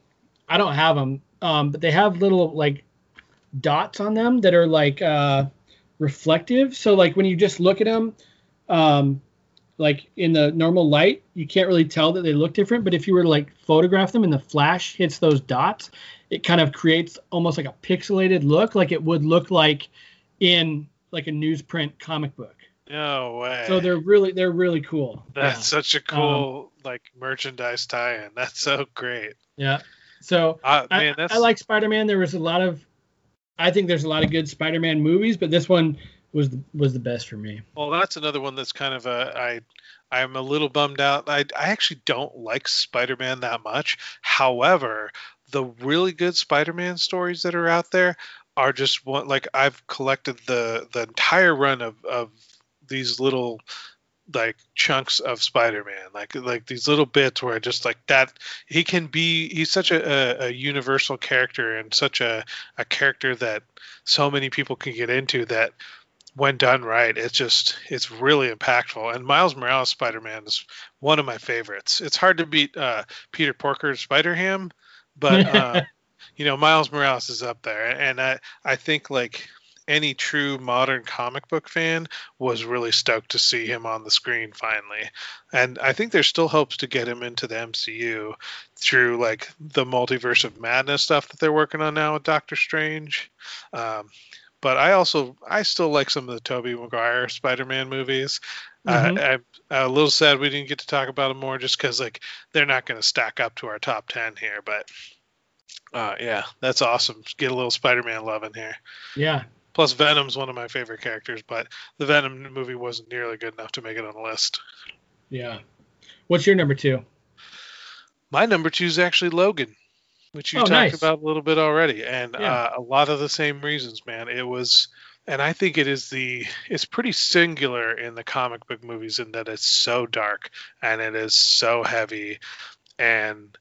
I don't have them, um, but they have little like dots on them that are like uh, reflective. So like when you just look at them, um, like in the normal light, you can't really tell that they look different. But if you were to like photograph them and the flash hits those dots, it kind of creates almost like a pixelated look, like it would look like in like a newsprint comic book.
No way.
So they're really they're really cool.
That's
yeah.
such a cool like merchandise tie-in. That's so great.
yeah. So
Uh,
I,
man, that's
I like Spider-Man. There was a lot of, I think there's a lot of good Spider-Man movies, but this one was the, was the best for me.
well, that's another one that's kind of a I. I'm a little bummed out. I I actually don't like Spider-Man that much. However, the really good Spider-Man stories that are out there are just one like I've collected the the entire run of of these little like chunks of Spider-Man, like like these little bits where just like that he can be he's such a, a, a universal character and such a, a character that so many people can get into that when done right, it's just it's really impactful. And Miles Morales Spider-Man is one of my favorites. It's hard to beat uh, Peter Porker's Spider-Ham, but uh, you know Miles Morales is up there, and I I think like any true modern comic book fan was really stoked to see him on the screen finally. And I think there's still hopes to get him into the MCU through like the multiverse of madness stuff that they're working on now with Doctor Strange. Um, but I also I still like some of the Tobey Maguire Spider-Man movies.
Mhm.
Uh, I'm a little sad we didn't get to talk about them more, just because like they're not going to stack up to our top ten here. But uh, yeah, that's awesome. Get a little Spider-Man love in here.
Yeah.
Plus, Venom's one of my favorite characters, but the Venom movie wasn't nearly good enough to make it on the list.
Yeah. What's your number two?
My number two is actually Logan, which you
Oh,
talked
nice.
about a little bit already, and
Yeah.
uh, a lot of the same reasons, man. It was, and I think it is the, it's pretty singular in the comic book movies in that it's so dark and it is so heavy, and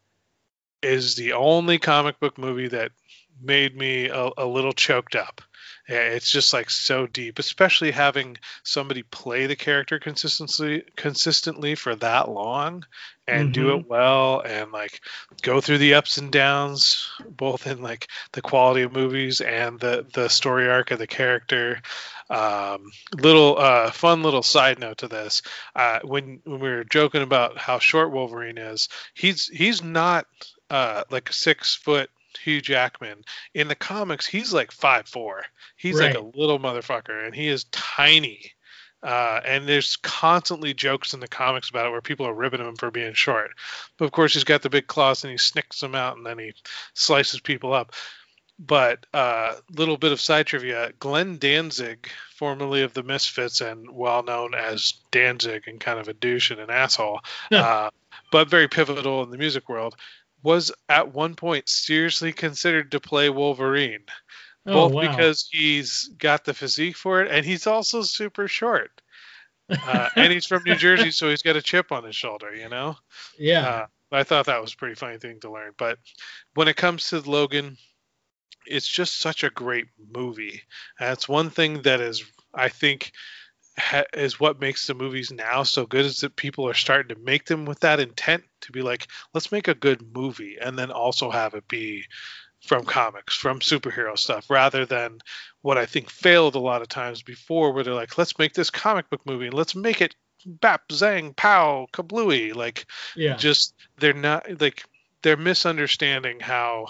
is the only comic book movie that made me a, a little choked up. Yeah, It's just like so deep, especially having somebody play the character consistently consistently for that long and do it well and like go through the ups and downs both in like the quality of movies and the the story arc of the character. Um little uh fun little side note to this uh when when we were joking about how short wolverine is he's he's not uh like a six foot Hugh Jackman. In the comics, he's like five four. He's like a little motherfucker, and he is tiny. Uh, and there's constantly jokes in the comics about it where people are ribbing him for being short. But of course, he's got the big claws and he snicks them out and then he slices people up. But uh, little bit of side trivia: Glenn Danzig, formerly of the Misfits and well known as Danzig and kind of a douche and an asshole, uh, but very pivotal in the music world, was at one point seriously considered to play Wolverine
Oh,
both
wow.
because he's got the physique for it and he's also super short. Uh, and he's from New Jersey, so he's got a chip on his shoulder, you know?
yeah.
Uh, I thought that was a pretty funny thing to learn. But when it comes to Logan, it's just such a great movie. And it's one thing that is, I think, ha- is what makes the movies now so good is that people are starting to make them with that intent to be like, let's make a good movie and then also have it be from comics, from superhero stuff, rather than what I think failed a lot of times before, where they're like, let's make this comic book movie and let's make it bap, zang, pow, kablooey. Like,
yeah.
just they're not like they're misunderstanding how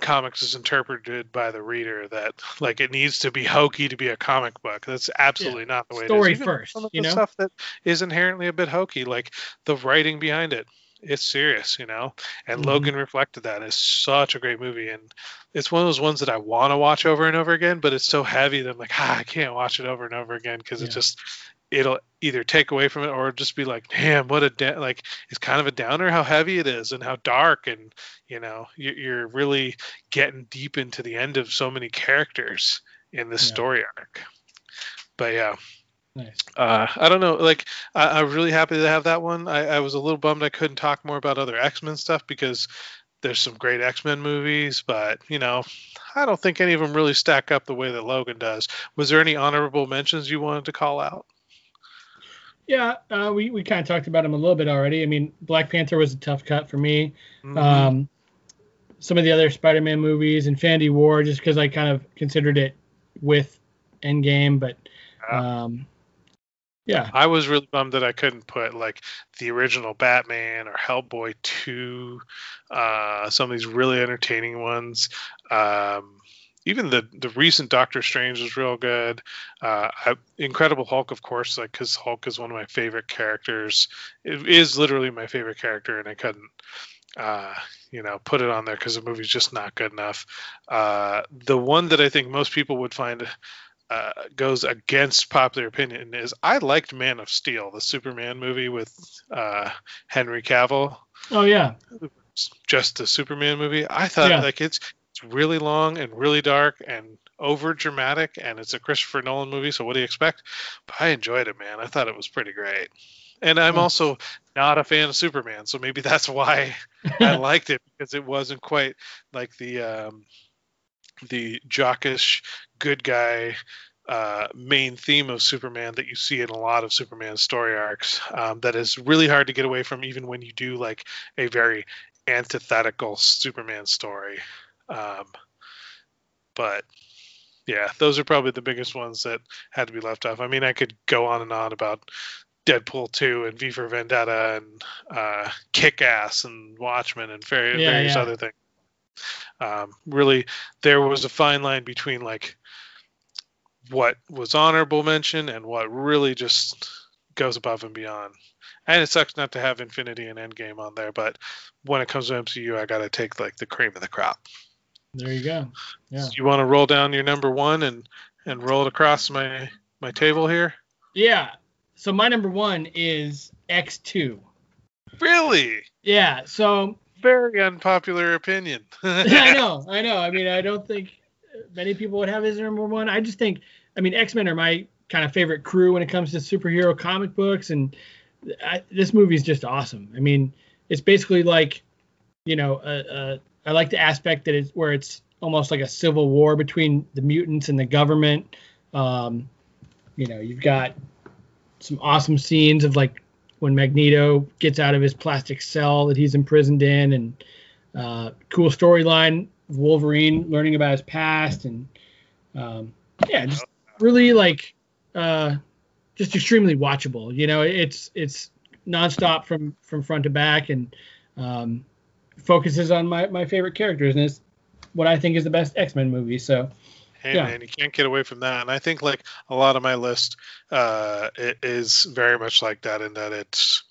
comics is interpreted by the reader that like it needs to be hokey to be a comic book that's absolutely not the way
Story
it is Even
first,
some of
you
the
know?
stuff that is inherently a bit hokey like the writing behind it it's serious you know and
Mhm.
logan reflected that it's such a great movie and it's one of those ones that i want to watch over and over again but it's so heavy that i'm like ah, i can't watch it over and over again because
Yeah.
it just it'll either take away from it or just be like damn what a da-, like it's kind of a downer how heavy it is and how dark and you know you- you're really getting deep into the end of so many characters in this
Yeah.
story arc but yeah
Nice.
uh, I don't know. Like, I, I'm really happy to have that one. I, I was a little bummed I couldn't talk more about other X Men stuff because there's some great X Men movies, but you know, I don't think any of them really stack up the way that Logan does. Was there any honorable mentions you wanted to call out?
Yeah, uh, we, we kind of talked about him a little bit already. I mean, Black Panther was a tough cut for me.
Mhm.
Um, some of the other Spider-Man movies, Infinity War, just because I kind of considered it with Endgame, but um, yeah,
I was really bummed that I couldn't put like the original Batman or Hellboy 2, uh, some of these really entertaining ones. Um, even the the recent Doctor Strange was real good. Uh, I, Incredible Hulk, of course, like because Hulk is one of my favorite characters. It is literally my favorite character, and I couldn't. Uh, you know, put it on there because the movie's just not good enough. Uh, the one that I think most people would find uh, goes against popular opinion is I liked Man of Steel, the Superman movie with uh, Henry Cavill,
oh yeah,
just the Superman movie. I thought
Yeah.
like it's it's really long and really dark and over dramatic, and it's a Christopher Nolan movie. So what do you expect? But I enjoyed it, man. I thought it was pretty great. And I'm also not a fan of Superman, so maybe that's why I liked it because it wasn't quite like the um, the jockish good guy uh, main theme of Superman that you see in a lot of Superman story arcs. Um, that is really hard to get away from, even when you do like a very antithetical Superman story. Um, but yeah, those are probably the biggest ones that had to be left off. I mean, I could go on and on about Deadpool 2 and V for Vendetta and uh, Kick Ass and Watchmen and var-
Yeah,
various
yeah.
other things. Um, really, there was a fine line between like what was honorable mention and what really just goes above and beyond. And it sucks not to have Infinity and Endgame on there, but when it comes to MCU, I got to take like the cream of the crop.
There you go. Yeah,
You want to roll down your number one and and roll it across my my table here?
yeah. So my number one is X2.
Really?
Yeah. So
Very unpopular opinion.
I know, I know. I mean, I don't think many people would have his number one. I just think, I mean, X Men are my kind of favorite crew when it comes to superhero comic books, and I, this movie is just awesome. I mean, it's basically like, you know, uh, uh, I like the aspect that it's where it's almost like a civil war between the mutants and the government. Um, you know, you've got some awesome scenes of like when Magneto gets out of his plastic cell that he's imprisoned in, and uh, cool storyline Wolverine learning about his past, and um, yeah, just really like uh, just extremely watchable. You know, it's it's nonstop from from front to back, and um, focuses on my my favorite characters, and it's what I think is the best X Men movie. So
Hey
Yeah.
man, you can't get away from that. And I think like a lot of my list uh, is very much like that in that it's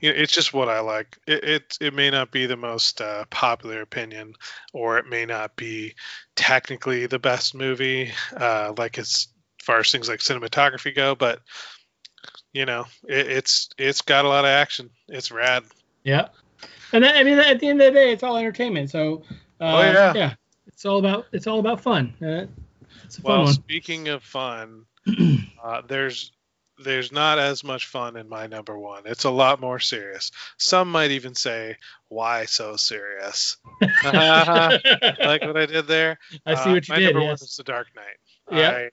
you know, it's just what I like. It, it it may not be the most uh, popular opinion, or it may not be technically the best movie, uh, like as far as things like cinematography go. But you know, it, it's it's got a lot of action. It's rad.
yeah, and that, I mean at the end of the day, it's all entertainment. So uh,
Oh, yeah.
yeah, it's all about it's all about fun. Uh, it's a fun
Well,
one.
speaking of fun, uh, there's there's not as much fun in my number one. It's a lot more serious. Some might even say, "Why so serious?" like what I did there.
I see
Uh,
what you
my
did.
number one
Yes.
is The Dark Knight.
Yeah.
I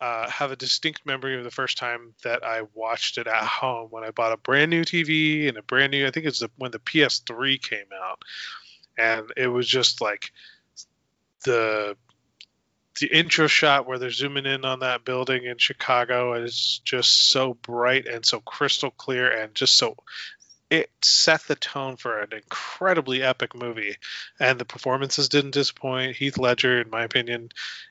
uh, have a distinct memory of the first time that I watched it at home when I bought a brand new TV and a brand new. I think it's when the PS3 came out, and it was just like the the intro shot where they're zooming in on that building in Chicago it's just so bright and so crystal clear and just so it set the tone for an incredibly epic movie and the performances didn't disappoint heath ledger in my opinion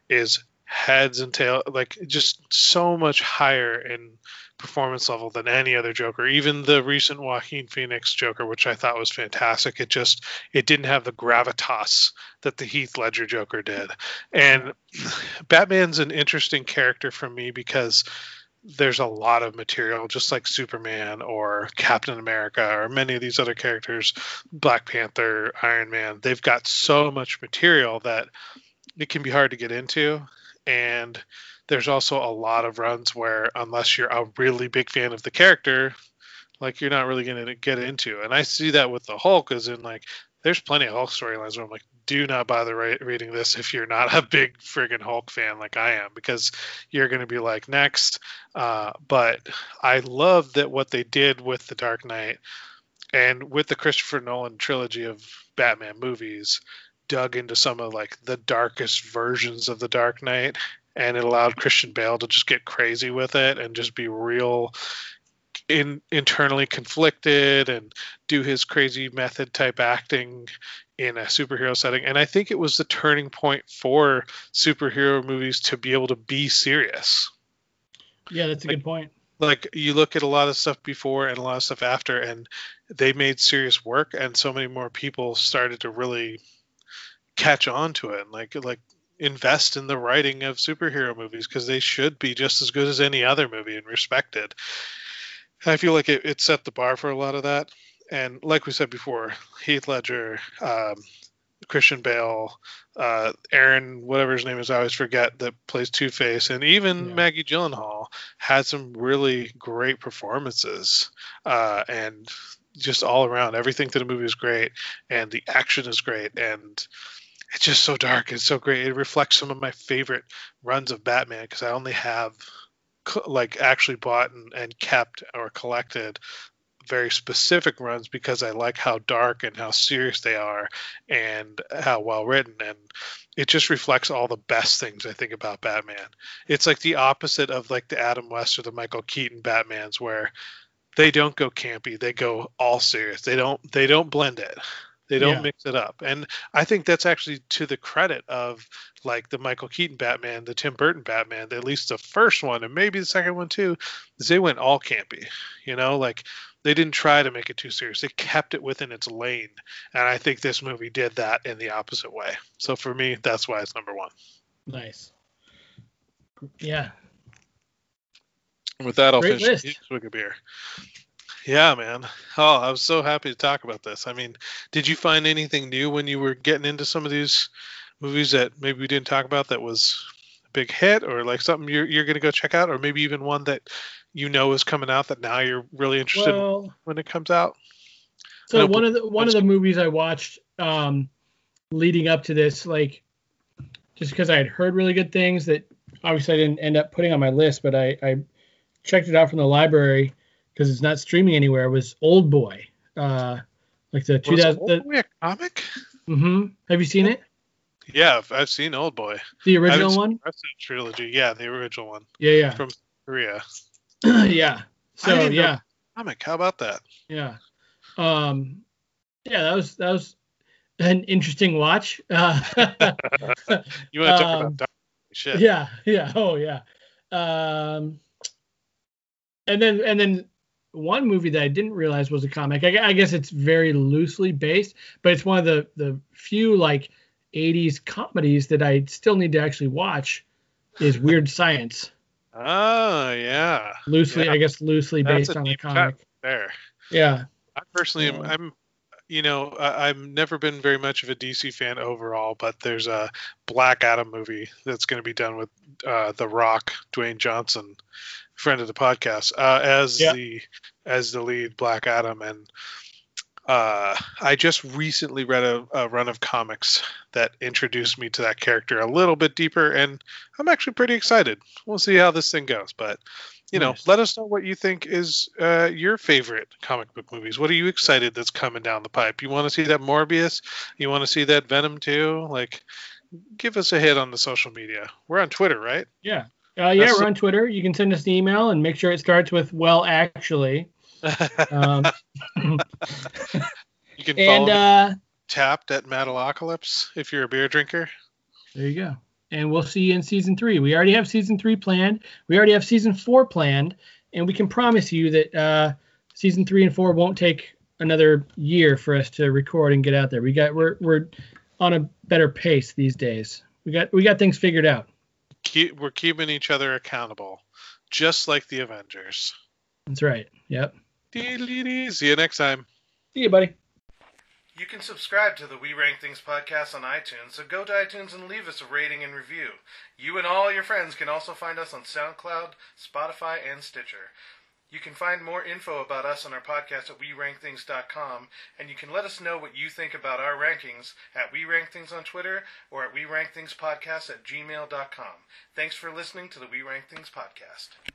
is heads and tail like just so much higher in performance level than any other joker. Even the recent joaquin phoenix joker which i thought was fantastic it just it didn't have the gravitas that the heath ledger joker did. And batman's an interesting character for me because there's a lot of material just like superman or captain america or many of these other characters black panther iron man. They've got so much material that it can be hard to get into and there's also a lot of runs where unless you're a really big fan of the character like you're not really going to get into. And i see that with the hulk is in like there's plenty of hulk storylines where i'm like do not bother re- reading this if you're not a big friggin hulk fan like i am because you're going to be like next. Uh, but i love that what they did with the dark knight and with the christopher nolan trilogy of batman movies dug into some of like the darkest versions of the dark knight and it allowed christian bale to just get crazy with it and just be real in internally conflicted and do his crazy method type acting in a superhero setting and i think it was the turning point for superhero movies to be able to be serious
Yeah, that's a
Like-
good point.
like you look at a lot of stuff before and a lot of stuff after and they made serious work and so many more people started to really catch on to it and like like invest in the writing of superhero movies because they should be just as good as any other movie and respected and i feel like it, it set the bar for a lot of that and like we said before heath ledger um, christian bale uh, aaron whatever his name is i always forget that plays two-face and even
Yeah.
maggie gyllenhaal had some really great performances uh, and just all around everything to the movie is great and the action is great and it's just so dark. It's so great. It reflects some of my favorite runs of batman because i only have like actually bought and, and kept or collected very specific runs because i like how dark and how serious they are and how well written and it just reflects all the best things i think about batman. It's like the opposite of like the adam west or the michael keaton batmans where they don't go campy. They go all serious. They don't they don't blend it they don't
Yeah.
mix it up and i think that's actually to the credit of like the michael keaton batman the tim burton batman at least the first one and maybe the second one too is they went all campy you know like they didn't try to make it too serious they kept it within its lane and i think this movie did that in the opposite way so for me that's why it's number one
Nice. Yeah.
with that i'll
Great
finish
list.
a beer Yeah, man. Oh, I was so happy to talk about this. I mean, did you find anything new when you were getting into some of these movies that maybe we didn't talk about that was a big hit or like something you're you're going to go check out or maybe even one that you know is coming out that now you're really interested in when it comes out?
so one of the one of the movies I watched um, leading up to this, like just because I had heard really good things that obviously I didn't end up putting on my list, but I, I checked it out from the library because it's not streaming anywhere. It was Old Boy, uh, like the 2000?
Old
The,
Boy a comic?
hmm Have you seen it?
Yeah, I've- seen Old Boy.
The original one?
the rest of trilogy. Yeah, the original one
Yeah, yeah.
from Korea.
yeah, yeah. So yeah,
Comic. How about that?
yeah, um, yeah. That was that was an interesting watch. Uh,
You want to talk
Um,
about dark shit?
Yeah, yeah, oh yeah. Um, and then and then one movie that I didn't realize was a comic. I, I guess it's very loosely based, but it's one of the the few like '80s comedies that I still need to actually watch. Is Weird Science
Oh yeah,
loosely?
Yeah.
I guess loosely
That's
based
a
on the
deep cut.
comic.
there.
Yeah,
I personally, am, I'm, you know, I, I've never been very much of a DC fan overall, but there's a Black Adam movie that's going to be done with uh, The Rock, Dwayne Johnson, friend of the podcast, uh, as
Yeah.
the as the lead Black Adam, and uh, I just recently read a, a run of comics that introduced me to that character a little bit deeper, and I'm actually pretty excited. We'll see how this thing goes, but you know,
Nice.
let us know what you think is uh, your favorite comic book movies. What are you excited that's coming down the pipe? You want to see that Morbius? You want to see that Venom too? Like, give us a hit on the social media. We're on Twitter, right?
yeah, uh, yeah.
That's-
We're on Twitter. You can send us an email and make sure it starts with "well, actually." Um,
you can follow
and uh,
tapped at Metalocalypse if you're a beer drinker.
There you go. And we'll see you in season three. We already have season three planned. We already have season four planned, and we can promise you that uh, season three and four won't take another year for us to record and get out there. We got we're we're on a better pace these days. We got we got things figured out.
Keep, we're keeping each other accountable, just like the Avengers.
That's right. Yep.
Dee-dee-dee. See you next time.
See you, buddy.
You can subscribe to the We Rank Things podcast on iTunes, so go to iTunes and leave us a rating and review. You and all your friends can also find us on SoundCloud, Spotify, and Stitcher. You can find more info about us on our podcast at WeRankThings.com, and you can let us know what you think about our rankings at We Rank Things on Twitter or at We Rank Things Podcast at gmail.com. Thanks for listening to the We Rank Things podcast.